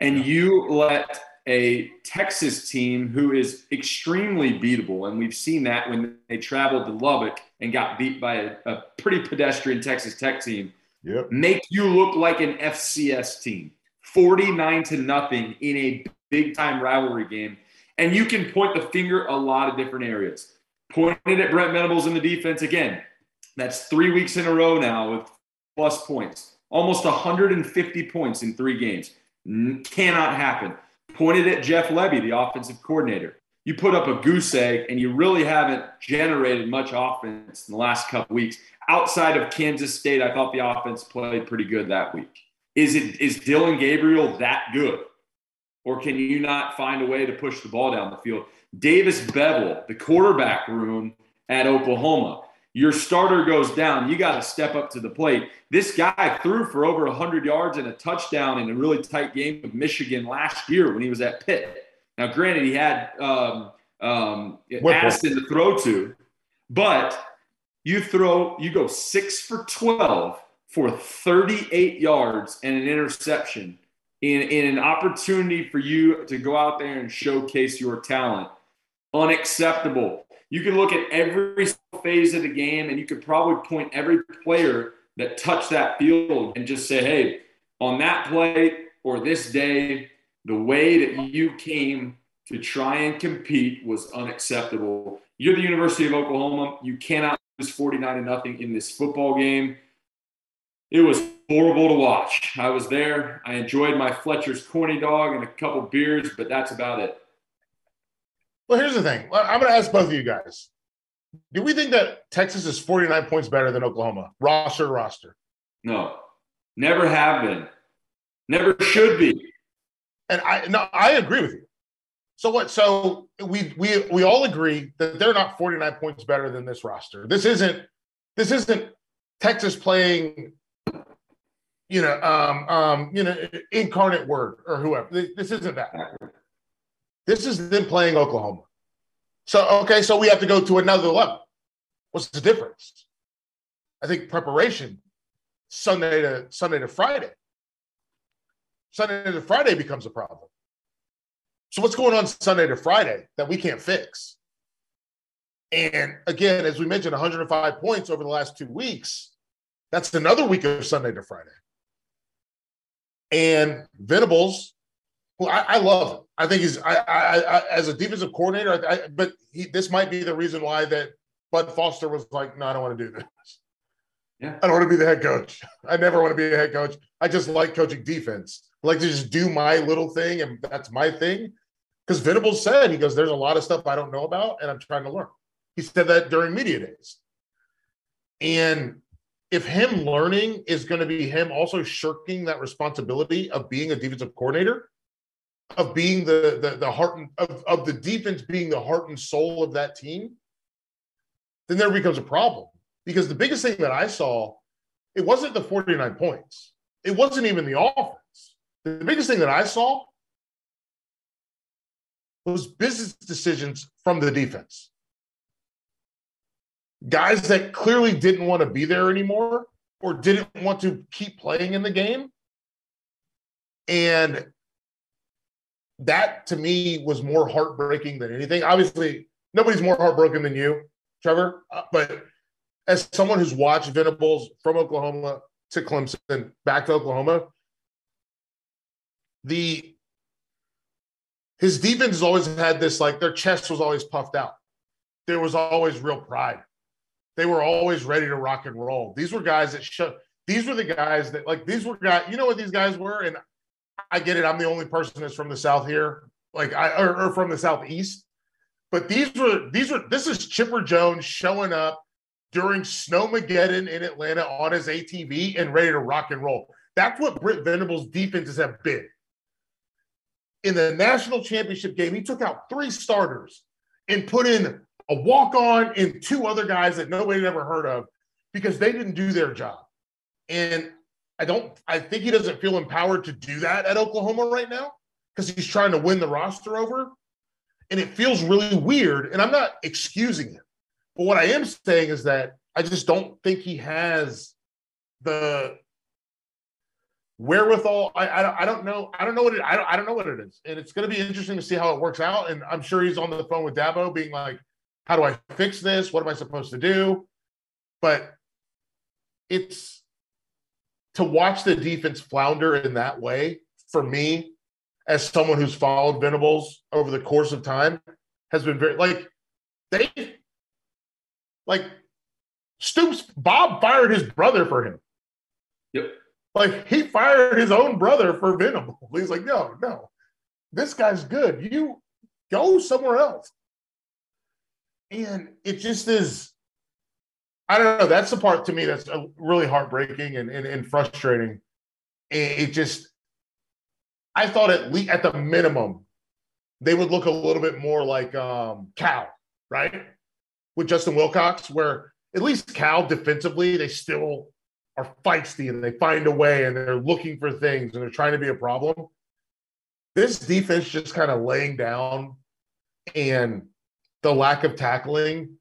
And you let a Texas team who is extremely beatable, and we've seen that when they traveled to Lubbock and got beat by a, a pretty pedestrian Texas Tech team. Yep. Make you look like an FCS team, 49 to nothing in a big time rivalry game. And you can point the finger a lot of different areas. Pointed at Brent Venables in the defense again. That's three weeks in a row now with plus points, almost 150 points in three games. Cannot happen pointed at Jeff Lebby, the offensive coordinator. You put up a goose egg and you really haven't generated much offense in the last couple weeks. Outside of Kansas State, I thought the offense played pretty good that week. Is it is Dillon Gabriel that good? Or can you not find a way to push the ball down the field? Davis Beville, the quarterback room at Oklahoma. Your starter goes down. You got to step up to the plate. This guy threw for over 100 yards and a touchdown in a really tight game of Michigan last year when he was at Pitt. Now, granted, he had um, um, Addison to throw to, but you throw, you go six for 12 for 38 yards and an interception in, in an opportunity for you to go out there and showcase your talent. Unacceptable. You can look at every phase of the game and you could probably point every player that touched that field and just say, hey, on that play or this day, the way that you came to try and compete was unacceptable. You're the University of Oklahoma. You cannot lose 49 to nothing in this football game. It was horrible to watch. I was there. I enjoyed my Fletcher's corny dog and a couple beers, but that's about it. Well, here's the thing. I'm going to ask both of you guys. Do we think that Texas is 49 points better than Oklahoma? Roster roster. No. Never have been. Never should be. And I no, I agree with you. So what so we we we all agree that they're not 49 points better than this roster. This isn't this isn't Texas playing you know um um you know incarnate word or whoever. This isn't that. This is them playing Oklahoma. So, okay, so we have to go to another level. What's the difference? I think preparation, Sunday to Sunday to Friday. Sunday to Friday becomes a problem. So, what's going on Sunday to Friday that we can't fix? And again, as we mentioned, 105 points over the last two weeks. That's another week of Sunday to Friday. And Venables well, I, I, love him. I think he's I, I, as a defensive coordinator. but he, this might be the reason why that Bud Foster was like, "No, I don't want to do this. Yeah. I don't want to be the head coach. I never want to be a head coach. I just like coaching defense. I like to just do my little thing, and that's my thing." Because Venables said, "He goes, there's a lot of stuff I don't know about, and I'm trying to learn." He said that during media days, and if him learning is going to be him also shirking that responsibility of being a defensive coordinator of being the the, the heart and, of, of the defense being the heart and soul of that team, then there becomes a problem. Because the biggest thing that I saw, it wasn't the 49 points. It wasn't even the offense. The biggest thing that I saw was business decisions from the defense. Guys that clearly didn't want to be there anymore or didn't want to keep playing in the game. And that to me was more heartbreaking than anything. Obviously, nobody's more heartbroken than you, Trevor. Uh, but as someone who's watched Venables from Oklahoma to Clemson, back to Oklahoma, the his defense has always had this like their chest was always puffed out. There was always real pride. They were always ready to rock and roll. These were guys that showed. These were the guys that like these were guys. You know what these guys were, and I get it. I'm the only person that's from the South here, like I or, or from the Southeast. But these were these were this is Chipper Jones showing up during Snowmageddon in Atlanta on his ATV and ready to rock and roll. That's what Britt Venables' defenses have been. In the national championship game, he took out three starters and put in a walk on and two other guys that nobody had ever heard of because they didn't do their job. And I don't, I think he doesn't feel empowered to do that at Oklahoma right now because he's trying to win the roster over. And it feels really weird. And I'm not excusing him. But what I am saying is that I just don't think he has the wherewithal. I, I, I don't know. I don't know what it. I don't, I don't know what it is, and it's going to be interesting to see how it works out. And I'm sure he's on the phone with Dabo, being like, "How do I fix this? What am I supposed to do?" But it's to watch the defense flounder in that way for me, as someone who's followed Venables over the course of time, has been very like they like Stoops. Bob fired his brother for him. Yep. Like he fired his own brother for Venables. *laughs* He's like, no, no, this guy's good. You go somewhere else. And it just is I don't know. That's the part to me that's uh, really heartbreaking and, and, and frustrating. It, just, I thought at least at the minimum, they would look a little bit more like um, Cal, right? With Justin Wilcox, where at least Cal defensively, they still are feisty and they find a way and they're looking for things and they're trying to be a problem. This defense just kind of laying down and the lack of tackling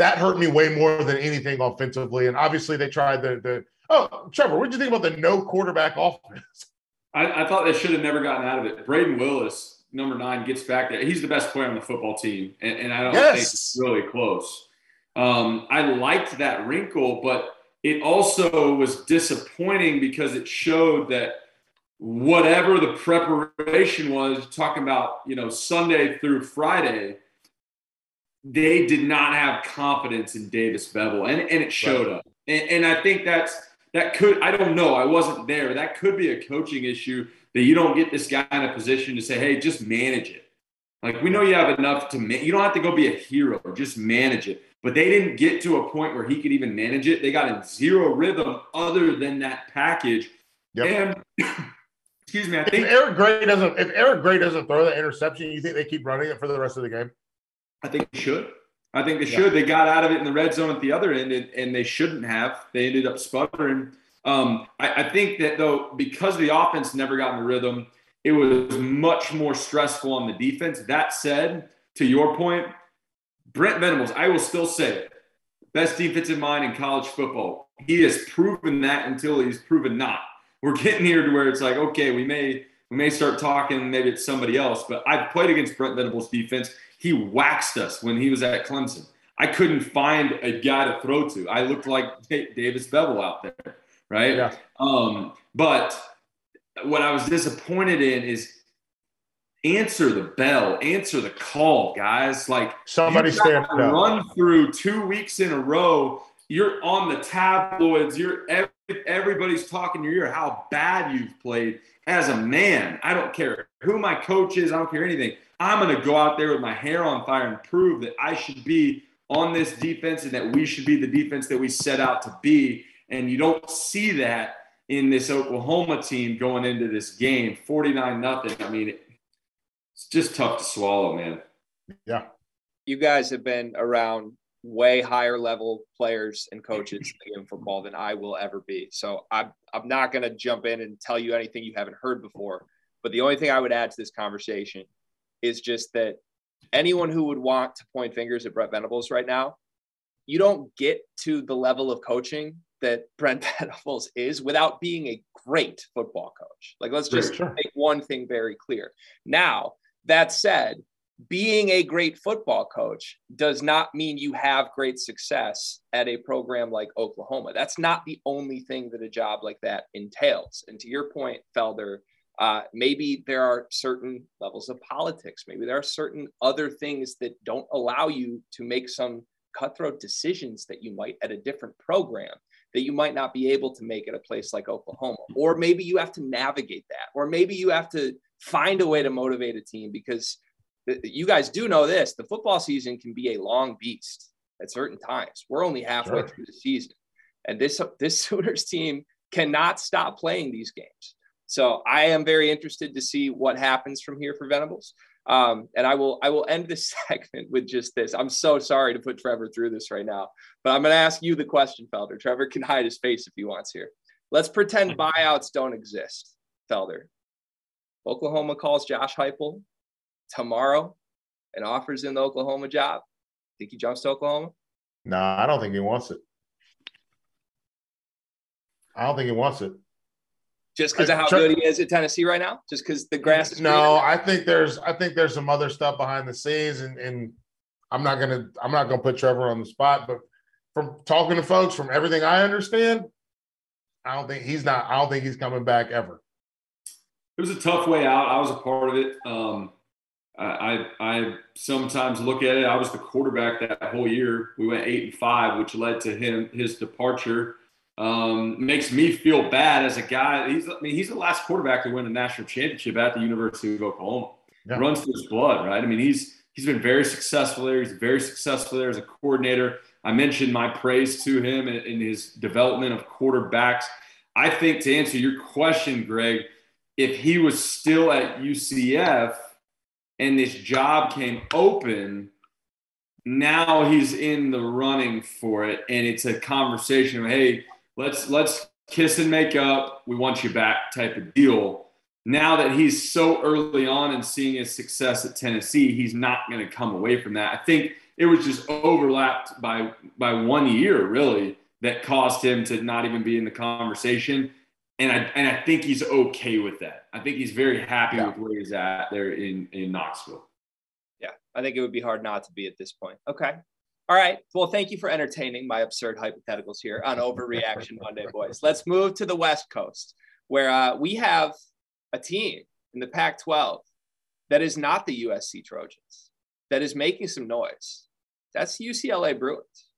that hurt me way more than anything offensively. And obviously, they tried the the. Oh, Trevor, what did you think about the no quarterback offense? I, I thought they should have never gotten out of it. Brayden Willis, number nine, gets back there. He's the best player on the football team, and, and I don't yes. think it's really close. Um, I liked that wrinkle, but it also was disappointing because it showed that whatever the preparation was, talking about you know Sunday through Friday they did not have confidence in Davis Beville, and, and it showed right. up. And, and I think that's that could I don't know I wasn't there. That could be a coaching issue that you don't get this guy in a position to say, hey, just manage it. Like we know you have enough to ma- you don't have to go be a hero, just manage it. But they didn't get to a point where he could even manage it. They got in zero rhythm other than that package. Yep. And *coughs* excuse me, I think if Eric Gray doesn't if Eric Gray doesn't throw that interception, you think they keep running it for the rest of the game? I think they should. I think they yeah. should. They got out of it in the red zone at the other end, and, and they shouldn't have. They ended up sputtering. Um, I, I, think that though, because the offense never got in the rhythm, it was much more stressful on the defense. That said, to your point, Brent Venables, I will still say it, best defensive mind in college football. He has proven that until he's proven not. We're getting here to where it's like, okay, we may we may start talking, maybe it's somebody else. But I've played against Brent Venables' defense. He waxed us when he was at Clemson. I couldn't find a guy to throw to. I looked like Davis Beville out there, right? Yeah. Um, but what I was disappointed in is answer the bell, answer the call, guys. Like somebody stand up. Run through two weeks in a row. You're on the tabloids. You're every, everybody's talking your ear how bad you've played as a man. I don't care who my coach is. I don't care anything. I'm going to go out there with my hair on fire and prove that I should be on this defense and that we should be the defense that we set out to be. And you don't see that in this Oklahoma team going into this game, 49 nothing. I mean, it's just tough to swallow, man. Yeah. You guys have been around way higher level players and coaches *laughs* in football than I will ever be. So I'm, I'm not going to jump in and tell you anything you haven't heard before. But the only thing I would add to this conversation is just that anyone who would want to point fingers at Brett Venables right now, you don't get to the level of coaching that Brent *laughs* Venables is without being a great football coach. Like, let's just sure. make one thing very clear. Now, that said, being a great football coach does not mean you have great success at a program like Oklahoma. That's not the only thing that a job like that entails. And to your point, Felder, uh, maybe there are certain levels of politics. Maybe there are certain other things that don't allow you to make some cutthroat decisions that you might at a different program that you might not be able to make at a place like Oklahoma. Or maybe you have to navigate that. Or maybe you have to find a way to motivate a team because you guys do know this the football season can be a long beast at certain times. We're only halfway sure. through the season. And this this *laughs* Sooners team cannot stop playing these games. So I am very interested to see what happens from here for Venables. Um, and I will I will end this *laughs* segment with just this. I'm so sorry to put Trevor through this right now, but I'm going to ask you the question, Felder. Trevor can hide his face if he wants here. Let's pretend buyouts don't exist, Felder. Oklahoma calls Josh Heupel tomorrow and offers him the Oklahoma job. Think he jumps to Oklahoma? No, I don't think he wants it. I don't think he wants it. Just because of how good he is at Tennessee right now? Just because the grass is No, I think there's I think there's some other stuff behind the scenes and, and I'm not gonna I'm not gonna put Trevor on the spot, but from talking to folks, from everything I understand, I don't think he's not I don't think he's coming back ever. It was a tough way out. I was a part of it. Um, I, I sometimes look at it. I was the quarterback that whole year. We went eight and five, which led to him his departure. Um, makes me feel bad as a guy. He's I mean he's the last quarterback to win a national championship at the University of Oklahoma. Yeah. Runs through his blood, right? I mean he's he's been very successful there. He's very successful there as a coordinator. I mentioned my praise to him in, in his development of quarterbacks. I think to answer your question, Greg, if he was still at UCF and this job came open, now he's in the running for it, and it's a conversation of, hey, let's let's kiss and make up. We want you back, type of deal. Now that he's so early on and seeing his success at Tennessee, he's not going to come away from that. I think it was just overlapped by by one year, really, that caused him to not even be in the conversation and I and I think he's okay with that. I think he's very happy yeah. with where he's at there in in Knoxville. Yeah, I think it would be hard not to be at this point. Okay. All right. Well, thank you for entertaining my absurd hypotheticals here on Overreaction Monday, boys. Let's move to the West Coast, where uh, we have a team in the Pac 12 that is not the USC Trojans, that is making some noise. That's UCLA Bruins.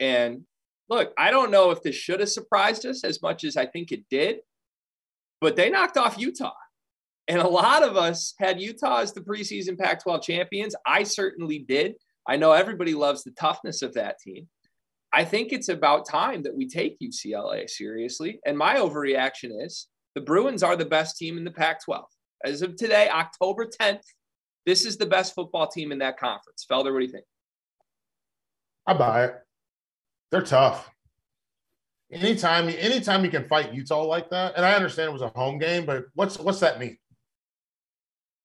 And look, I don't know if this should have surprised us as much as I think it did, but they knocked off Utah. And a lot of us had Utah as the preseason Pac 12 champions. I certainly did. I know everybody loves the toughness of that team. I think it's about time that we take UCLA seriously. And my overreaction is the Bruins are the best team in the Pac 12. As of today, October 10th, this is the best football team in that conference. Felder, what do you think? I buy it. They're tough. Anytime, anytime you can fight Utah like that, and I understand it was a home game, but what's what's that mean?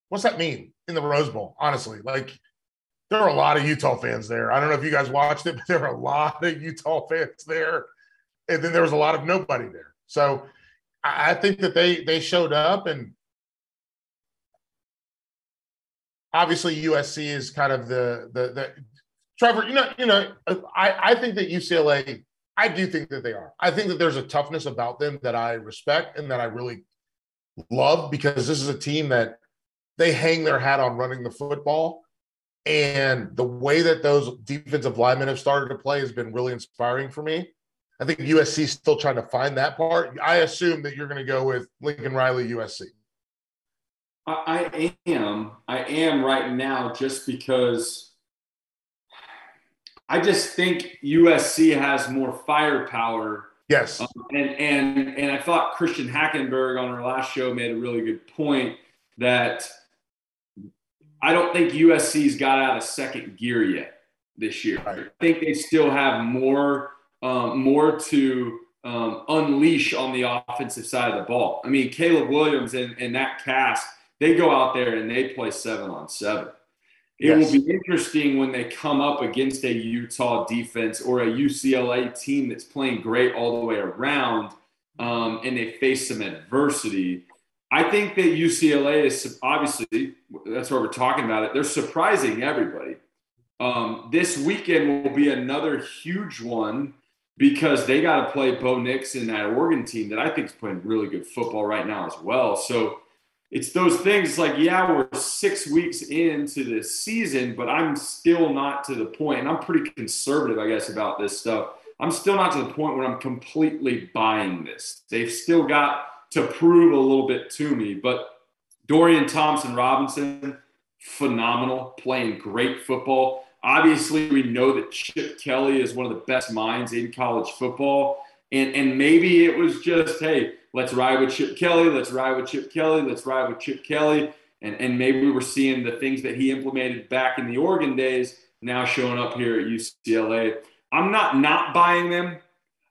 What's that mean in the Rose Bowl? Honestly, like there are a lot of Utah fans there. I don't know if you guys watched it, but *laughs* there are a lot of Utah fans there, and then there was a lot of nobody there. So I think that they they showed up, and obviously USC is kind of the the the Trevor, you know, you know, I, I think that UCLA, I do think that they are. I think that there's a toughness about them that I respect and that I really love because this is a team that they hang their hat on running the football. And the way that those defensive linemen have started to play has been really inspiring for me. I think USC is still trying to find that part. I assume that you're going to go with Lincoln Riley, USC. I am. I am right now just because I just think USC has more firepower. Yes. Um, and and and I thought Christian Hackenberg on our last show made a really good point that I don't think USC's got out of second gear yet this year. Right. I think they still have more um, more to um, unleash on the offensive side of the ball. I mean, Caleb Williams and, and that cast, they go out there and they play seven on seven. It yes. will be interesting when they come up against a Utah defense or a UCLA team that's playing great all the way around um, and they face some adversity. I think that UCLA is obviously, that's why we're talking about it. They're surprising everybody. Um, this weekend will be another huge one because they got to play Bo Nix and that Oregon team that I think is playing really good football right now as well. So it's those things. Like, yeah, we're six weeks into this season, but I'm still not to the point, and I'm pretty conservative, I guess, about this stuff. I'm still not to the point where I'm completely buying this. They've still got to prove a little bit to me, but Dorian Thompson Robinson, phenomenal, playing great football. Obviously, we know that Chip Kelly is one of the best minds in college football. And, and maybe it was just, hey, let's ride with Chip Kelly, let's ride with Chip Kelly, let's ride with Chip Kelly. And, and maybe we were seeing the things that he implemented back in the Oregon days now showing up here at UCLA. I'm not not buying them.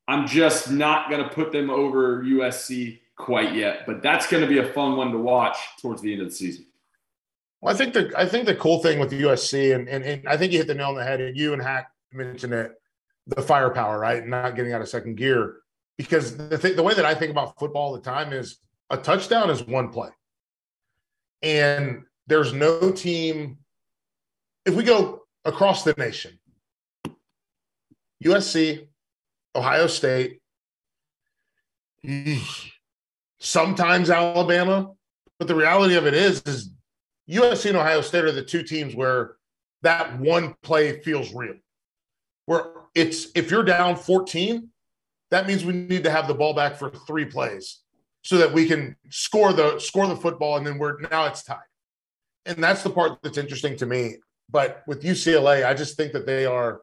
I'm just not going to put them over USC quite yet, but that's going to be a fun one to watch towards the end of the season. Well, I think the I think the cool thing with USC, and, and, and I think you hit the nail on the head, and you and Hack mentioned it, the firepower, right? Not getting out of second gear because the th- the way that I think about football all the time is a touchdown is one play, and there's no team. If we go across the nation, USC, Ohio State, sometimes Alabama, but the reality of it is, is USC and Ohio State are the two teams where that one play feels real. Where it's if you're down 14, that means we need to have the ball back for three plays so that we can score the score the football and then we're now it's tied. And that's the part that's interesting to me. But with UCLA, I just think that they are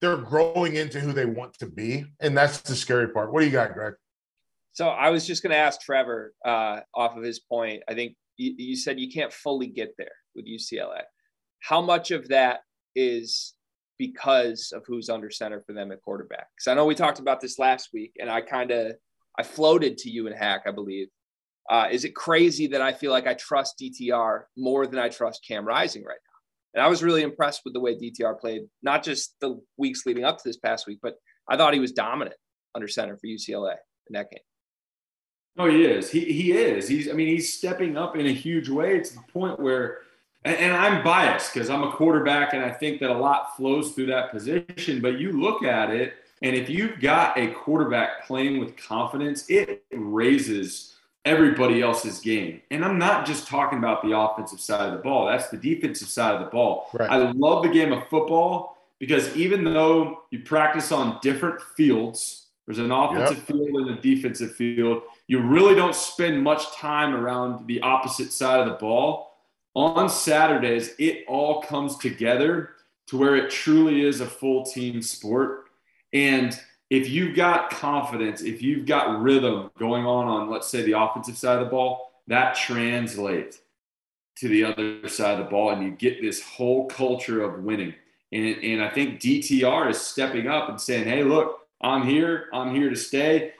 they're growing into who they want to be. And that's the scary part. What do you got, Greg? So I was just going to ask Trevor uh, off of his point. I think you, you said you can't fully get there with UCLA. How much of that is because of who's under center for them at quarterback? Because I know we talked about this last week, and I kind of I floated to you and Hack, I believe. Uh, is it crazy that I feel like I trust DTR more than I trust Cam Rising right now? And I was really impressed with the way DTR played, not just the weeks leading up to this past week, but I thought he was dominant under center for UCLA in that game. No, he is. He he is. He's. I mean, he's stepping up in a huge way It's the point where, and, and I'm biased because I'm a quarterback, and I think that a lot flows through that position. But you look at it, and if you've got a quarterback playing with confidence, it raises everybody else's game. And I'm not just talking about the offensive side of the ball. That's the defensive side of the ball. Right. I love the game of football because even though you practice on different fields, there's an offensive yep. field and a defensive field you really don't spend much time around the opposite side of the ball. On Saturdays, it all comes together to where it truly is a full team sport. And if you've got confidence, if you've got rhythm going on on, let's say, the offensive side of the ball, that translates to the other side of the ball, and you get this whole culture of winning. And, and I think DTR is stepping up and saying, hey, look, I'm here. I'm here to stay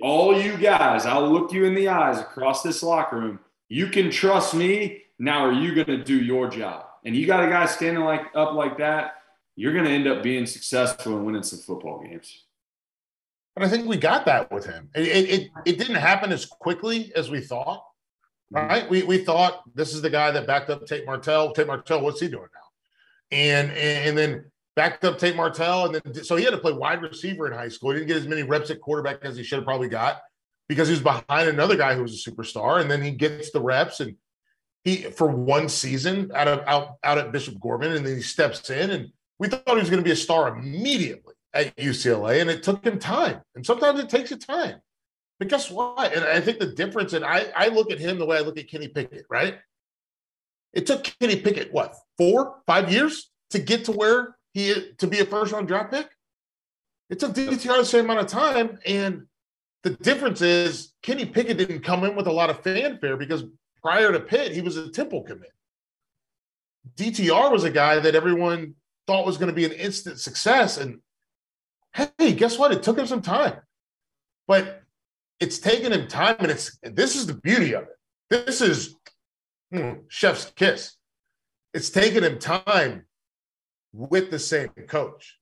all you guys, I'll look you in the eyes across this locker room. You can trust me. Now, are you going to do your job? And you got a guy standing like up like that, you're going to end up being successful and winning some football games. But I think we got that with him. It, it, it didn't happen as quickly as we thought, mm-hmm. right? We, we thought this is the guy that backed up Tate Martell. Tate Martell, what's he doing now? And, and then backed up Tate Martell, and then so he had to play wide receiver in high school. He didn't get as many reps at quarterback as he should have probably got because he was behind another guy who was a superstar, and then he gets the reps and he for one season out of out out at Bishop Gorman, and then he steps in, and we thought he was going to be a star immediately at UCLA, and it took him time, and sometimes it takes you time. But guess what? And I think the difference, and I, I look at him the way I look at Kenny Pickett, right? It took Kenny Pickett what four, five years to get to where he to be a first round draft pick. It took DTR the same amount of time, and the difference is Kenny Pickett didn't come in with a lot of fanfare because prior to Pitt, he was a Temple commit. DTR was a guy that everyone thought was going to be an instant success, and hey, guess what? It took him some time, but it's taken him time, and it's and this is the beauty of it. This is hmm, chef's kiss it's taken him time with the same coach.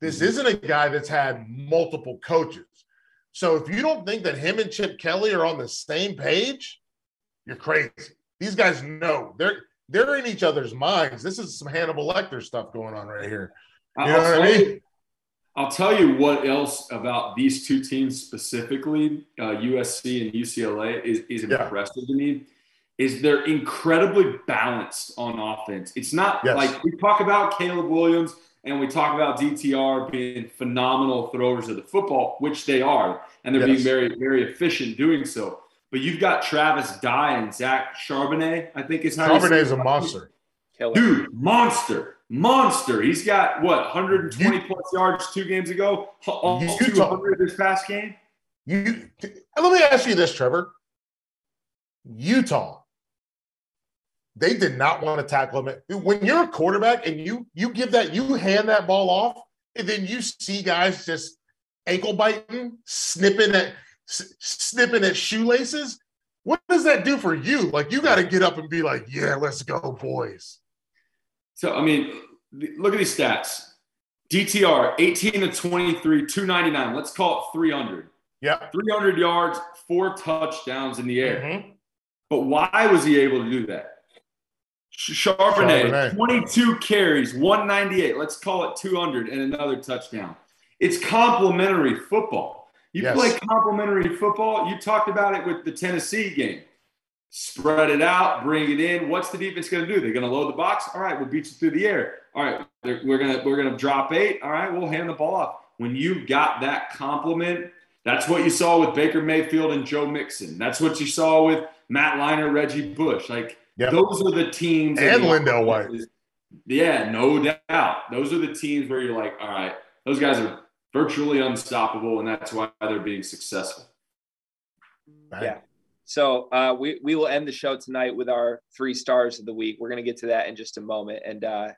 This mm-hmm. isn't a guy that's had multiple coaches. So if you don't think that him and Chip Kelly are on the same page, you're crazy. These guys know they're they're in each other's minds. This is some Hannibal Lecter stuff going on right here. You know I'll what I mean? You, I'll tell you what else about these two teams specifically, uh, USC and UCLA, is, is impressive yeah. to me. Is they're incredibly balanced on offense. It's not yes. like we talk about Caleb Williams and we talk about DTR being phenomenal throwers of the football, which they are, and they're yes. being very, very efficient doing so. But you've got Travis Dye and Zach Charbonnet, I think is how Charbonnet is a monster. Dude, monster, monster. He's got what 120 you, plus yards two games ago, almost 200 this past game. You let me ask you this, Trevor. Utah they did not want to tackle him. When you're a quarterback and you you give that, you hand that ball off, and then you see guys just ankle biting, snipping at snipping at shoelaces. What does that do for you? Like you got to get up and be like, "Yeah, let's go, boys." So I mean, look at these stats. DTR 18 to 23, 299. Let's call it 300. Yeah. 300 yards, four touchdowns in the air. Mm-hmm. But why was he able to do that? Charbonnet, Charbonnet, 22 carries, 198. Let's call it 200 and another touchdown. It's complementary football. You yes. play complementary football. You talked about it with the Tennessee game. Spread it out, bring it in. What's the defense going to do? They're going to load the box. All right, we'll beat you through the air. All right, we're gonna we're gonna drop eight. All right, we'll hand the ball off. When you got that compliment, that's what you saw with Baker Mayfield and Joe Mixon. That's what you saw with Matt Leinart, Reggie Bush. Like Yep. Those are the teams. And LenDale White. Yeah, no doubt. Those are the teams where you're like, all right, those guys are virtually unstoppable, and that's why they're being successful. Right. Yeah. So uh, we we will end the show tonight with our three stars of the week. We're going to get to that in just a moment. And uh,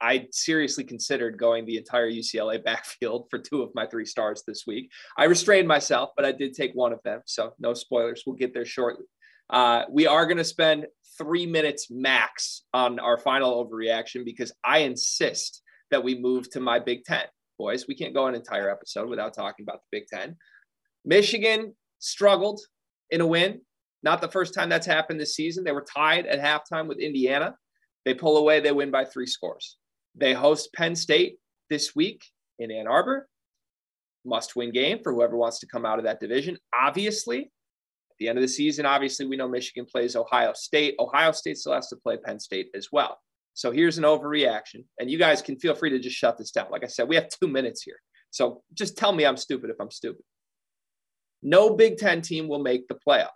I seriously considered going the entire UCLA *laughs* backfield for two of my three stars this week. I restrained myself, but I did take one of them. So no spoilers. We'll get there shortly. Uh, we are going to spend three minutes max on our final overreaction because I insist that we move to my Big Ten. Boys, we can't go an entire episode without talking about the Big Ten. Michigan struggled in a win. Not the first time that's happened this season. They were tied at halftime with Indiana. They pull away, they win by three scores. They host Penn State this week in Ann Arbor. Must win game for whoever wants to come out of that division. Obviously, the end of the season, obviously, we know Michigan plays Ohio State. Ohio State still has to play Penn State as well. So here's an overreaction. And you guys can feel free to just shut this down. Like I said, we have two minutes here. So just tell me I'm stupid if I'm stupid. No Big Ten team will make the playoff,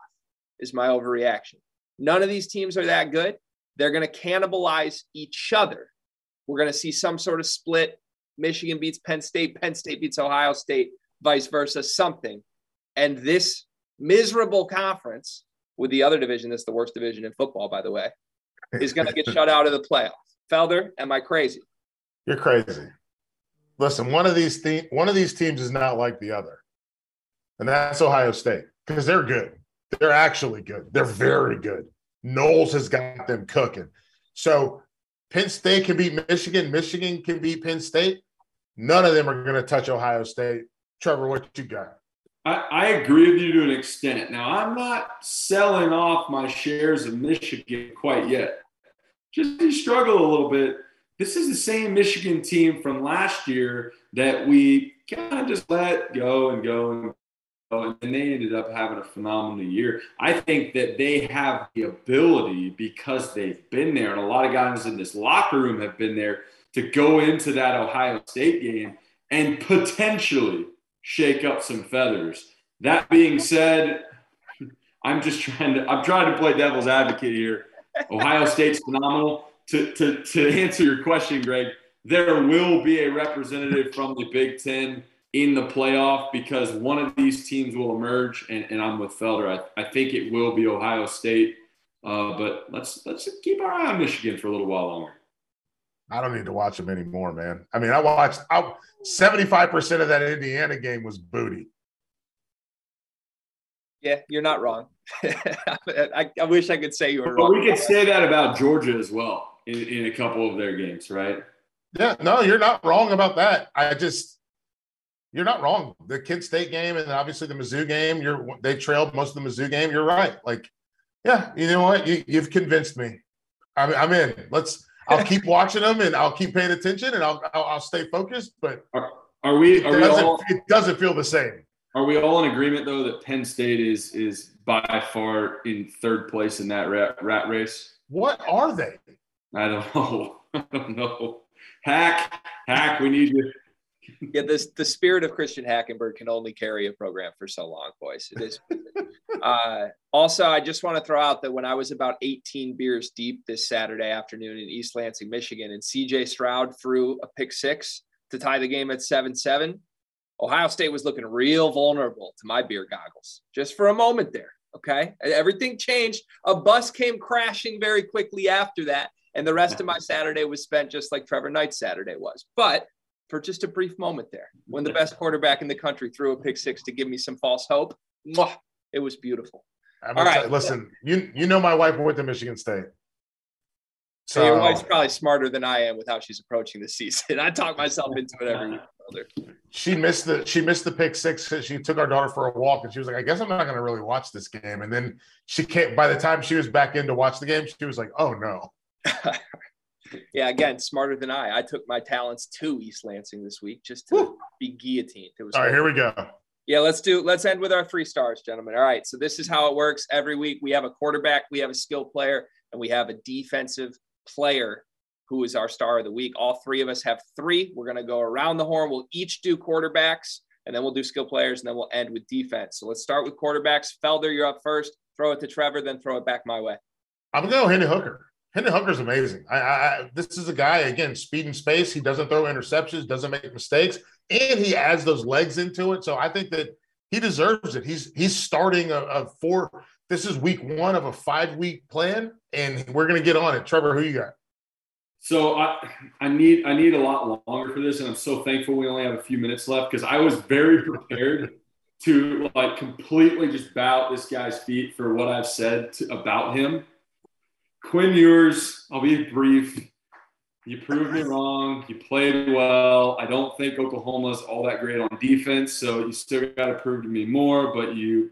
is my overreaction. None of these teams are that good. They're going to cannibalize each other. We're going to see some sort of split. Michigan beats Penn State, Penn State beats Ohio State, vice versa, something. And this miserable conference with the other division that's the worst division in football, by the way, is going to get shut out of the playoffs. Felder, am I crazy? You're crazy. Listen, one of these one of these teams is not like the other, and that's Ohio State because they're good. They're actually good. They're very good. Knowles has got them cooking. So Penn State can beat Michigan. Michigan can beat Penn State. None of them are going to touch Ohio State. Trevor, what you got? I, I, agree with you to an extent. Now, I'm not selling off my shares of Michigan quite yet. Just struggle a little bit. This is the same Michigan team from last year that we kind of just let go and go and go, and they ended up having a phenomenal year. I think that they have the ability because they've been there, and a lot of guys in this locker room have been there to go into that Ohio State game and potentially shake up some feathers. That being said, I'm just trying to I'm trying to play devil's advocate here. Ohio State's phenomenal. To, to, to answer your question, Greg, there will be a representative from the Big Ten in the playoff because one of these teams will emerge, and, and I'm with Felder. I, I think it will be Ohio State, uh, but let's let's keep our eye on Michigan for a little while longer. I don't need to watch them anymore, man. I mean, I watched I, 75% of that Indiana game was booty. Yeah, you're not wrong. *laughs* I, I, wish I could say you were but wrong. we could say that about Georgia as well. in, in a couple of their games, right? Yeah, no, you're not wrong about that. I just you're not wrong. The Kent State game and obviously the Mizzou game, you're they trailed most of the Mizzou game. You're right. Like, yeah, you know what? You, have convinced me. I'm, I'm in. Let's. I'll keep watching them and I'll keep paying attention and I'll I'll, I'll stay focused. But are, are we? Are it, we all, it doesn't feel the same. Are we all in agreement though that Penn State is is by far in third place in that rat, rat race? What are they? I don't know. *laughs* I don't know. Hack, hack. We need you yeah, this the spirit of Christian Hackenberg can only carry a program for so long, boys. It is. *laughs* uh, also, I just want to throw out that when I was about 18 beers deep this Saturday afternoon in East Lansing, Michigan, and CJ Stroud threw a pick six to tie the game at 7 7, Ohio State was looking real vulnerable to my beer goggles just for a moment there. Okay. Everything changed. A bus came crashing very quickly after that. And the rest of my *laughs* Saturday was spent just like Trevor Knight's Saturday was. But for just a brief moment there when the best quarterback in the country threw a pick six to give me some false hope. Mwah, it was beautiful. I'm All right. listen, you you know my wife went to Michigan State. So, so your wife's probably smarter than I am with how she's approaching the season. *laughs* I talk myself into it every week. She missed the she missed the pick six because she took our daughter for a walk and she was like, I guess I'm not going to really watch this game. And then she can't. By the time she was back in to watch the game, she was like, Oh no. *laughs* yeah, again, smarter than I. I took my talents to East Lansing this week just to Woo. be guillotined. It was all right. Here we go. Yeah, let's do. Let's end with our three stars, gentlemen. All right. So this is how it works every week. We have a quarterback, we have a skill player, and we have a defensive player who is our star of the week. All three of us have three. We're going to go around the horn. We'll each do quarterbacks, and then we'll do skill players, and then we'll end with defense. So let's start with quarterbacks. Felder, you're up first. Throw it to Trevor, then throw it back my way. I'm going to go Hendon Hooker. Hendon Hooker's amazing. I, I, this is a guy again, speed and space. He doesn't throw interceptions, doesn't make mistakes, and he adds those legs into it. So I think that he deserves it. He's he's starting a, a four. This is week one of a five week plan, and we're gonna get on it. Trevor, who you got? So I I need I need a lot longer for this, and I'm so thankful we only have a few minutes left because I was very prepared to like completely just bow this guy's feet for what I've said to, about him Quinn Ewers, I'll be brief. You proved me wrong. You played well. I don't think Oklahoma's all that great on defense, so you still got to prove to me more. But you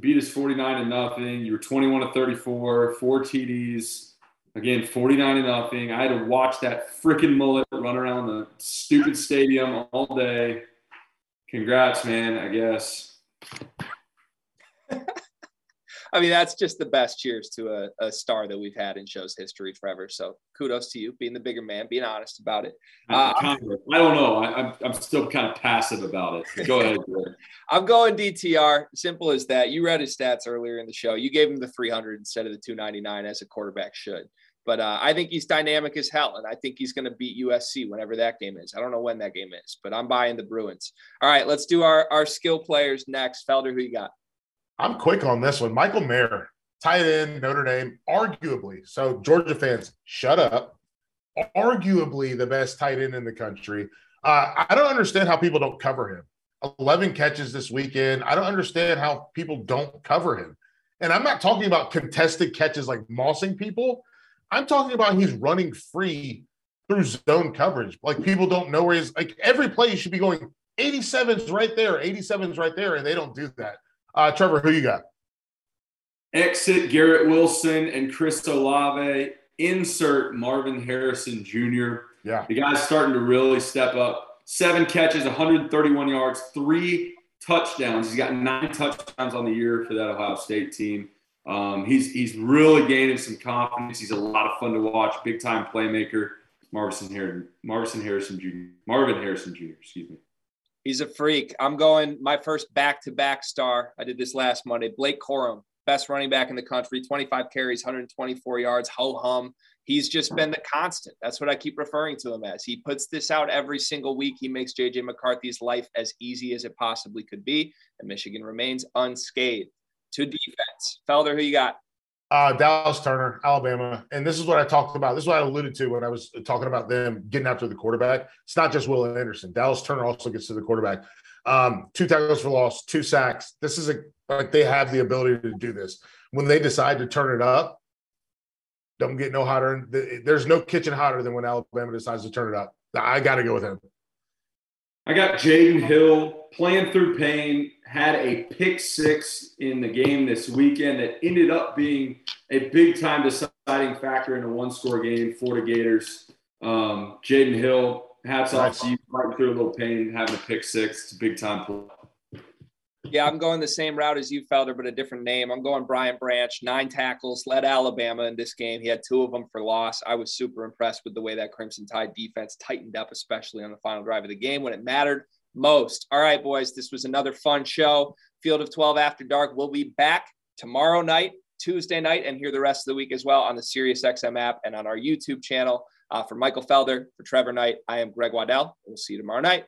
beat us 49 to nothing. You were 21 to 34, four TDs. Again, 49 to nothing. I had to watch that freaking mullet run around the stupid stadium all day. Congrats, man, I guess. *laughs* I mean, that's just the best cheers to a, a, star that we've had in show's history forever. So kudos to you, being the bigger man, being honest about it. Uh, I don't know. I, am I'm, I'm still kind of passive about it. Go ahead. *laughs* I'm going DTR. Simple as that. You read his stats earlier in the show. You gave him the 300 instead of the 299 as a quarterback should. But uh, I think he's dynamic as hell, and I think he's going to beat USC whenever that game is. I don't know when that game is, but I'm buying the Bruins. All right, let's do our, our skill players next. Felder, who you got? I'm quick on this one. Michael Mayer, tight end, Notre Dame, arguably. So, Georgia fans, shut up. Arguably the best tight end in the country. Uh, I don't understand how people don't cover him. 11 catches this weekend. I don't understand how people don't cover him. And I'm not talking about contested catches like mossing people. I'm talking about he's running free through zone coverage. Like people don't know where he's like every play should be going 87's right there, 87's right there, and they don't do that. Uh, Trevor, who you got? Exit Garrett Wilson and Chris Olave. Insert Marvin Harrison Jr. Yeah. The guy's starting to really step up. Seven catches, 131 yards, three touchdowns. He's got nine touchdowns on the year for that Ohio State team. Um, he's he's really gaining some confidence. He's a lot of fun to watch. Big time playmaker. Marvin Harrison, Marvin Harrison Jr. Marvin Harrison Jr. Excuse me. He's a freak. I'm going my first back to back star. I did this last Monday. Blake Corum, best running back in the country, 25 carries, 124 yards, ho hum. He's just been the constant. That's what I keep referring to him as. He puts this out every single week. He makes JJ McCarthy's life as easy as it possibly could be. And Michigan remains unscathed. To defense. Felder, who you got? Uh, Dallas Turner, Alabama. And this is what I talked about. This is what I alluded to when I was talking about them getting after the quarterback. It's not just Will Anderson. Dallas Turner also gets to the quarterback. Um, two tackles for loss, two sacks. This is a like they have the ability to do this. When they decide to turn it up, don't get no hotter. There's no kitchen hotter than when Alabama decides to turn it up. I got to go with him. I got Jaden Hill playing through pain, had a pick six in the game this weekend that ended up being a big time deciding factor in a one score game for the Gators. Um, Jaden Hill, hats off to you fighting through a little pain, having a pick six. It's a big time play. Yeah, I'm going the same route as you, Felder, but a different name. I'm going Brian Branch, nine tackles, led Alabama in this game. He had two of them for loss. I was super impressed with the way that Crimson Tide defense tightened up, especially on the final drive of the game when it mattered most. All right, boys, this was another fun show. Field of 12 After Dark. We'll be back tomorrow night, Tuesday night, and here the rest of the week as well on the SiriusXM app and on our YouTube channel. Uh, for Michael Felder, for Trevor Knight, I am Greg Waddell. We'll see you tomorrow night.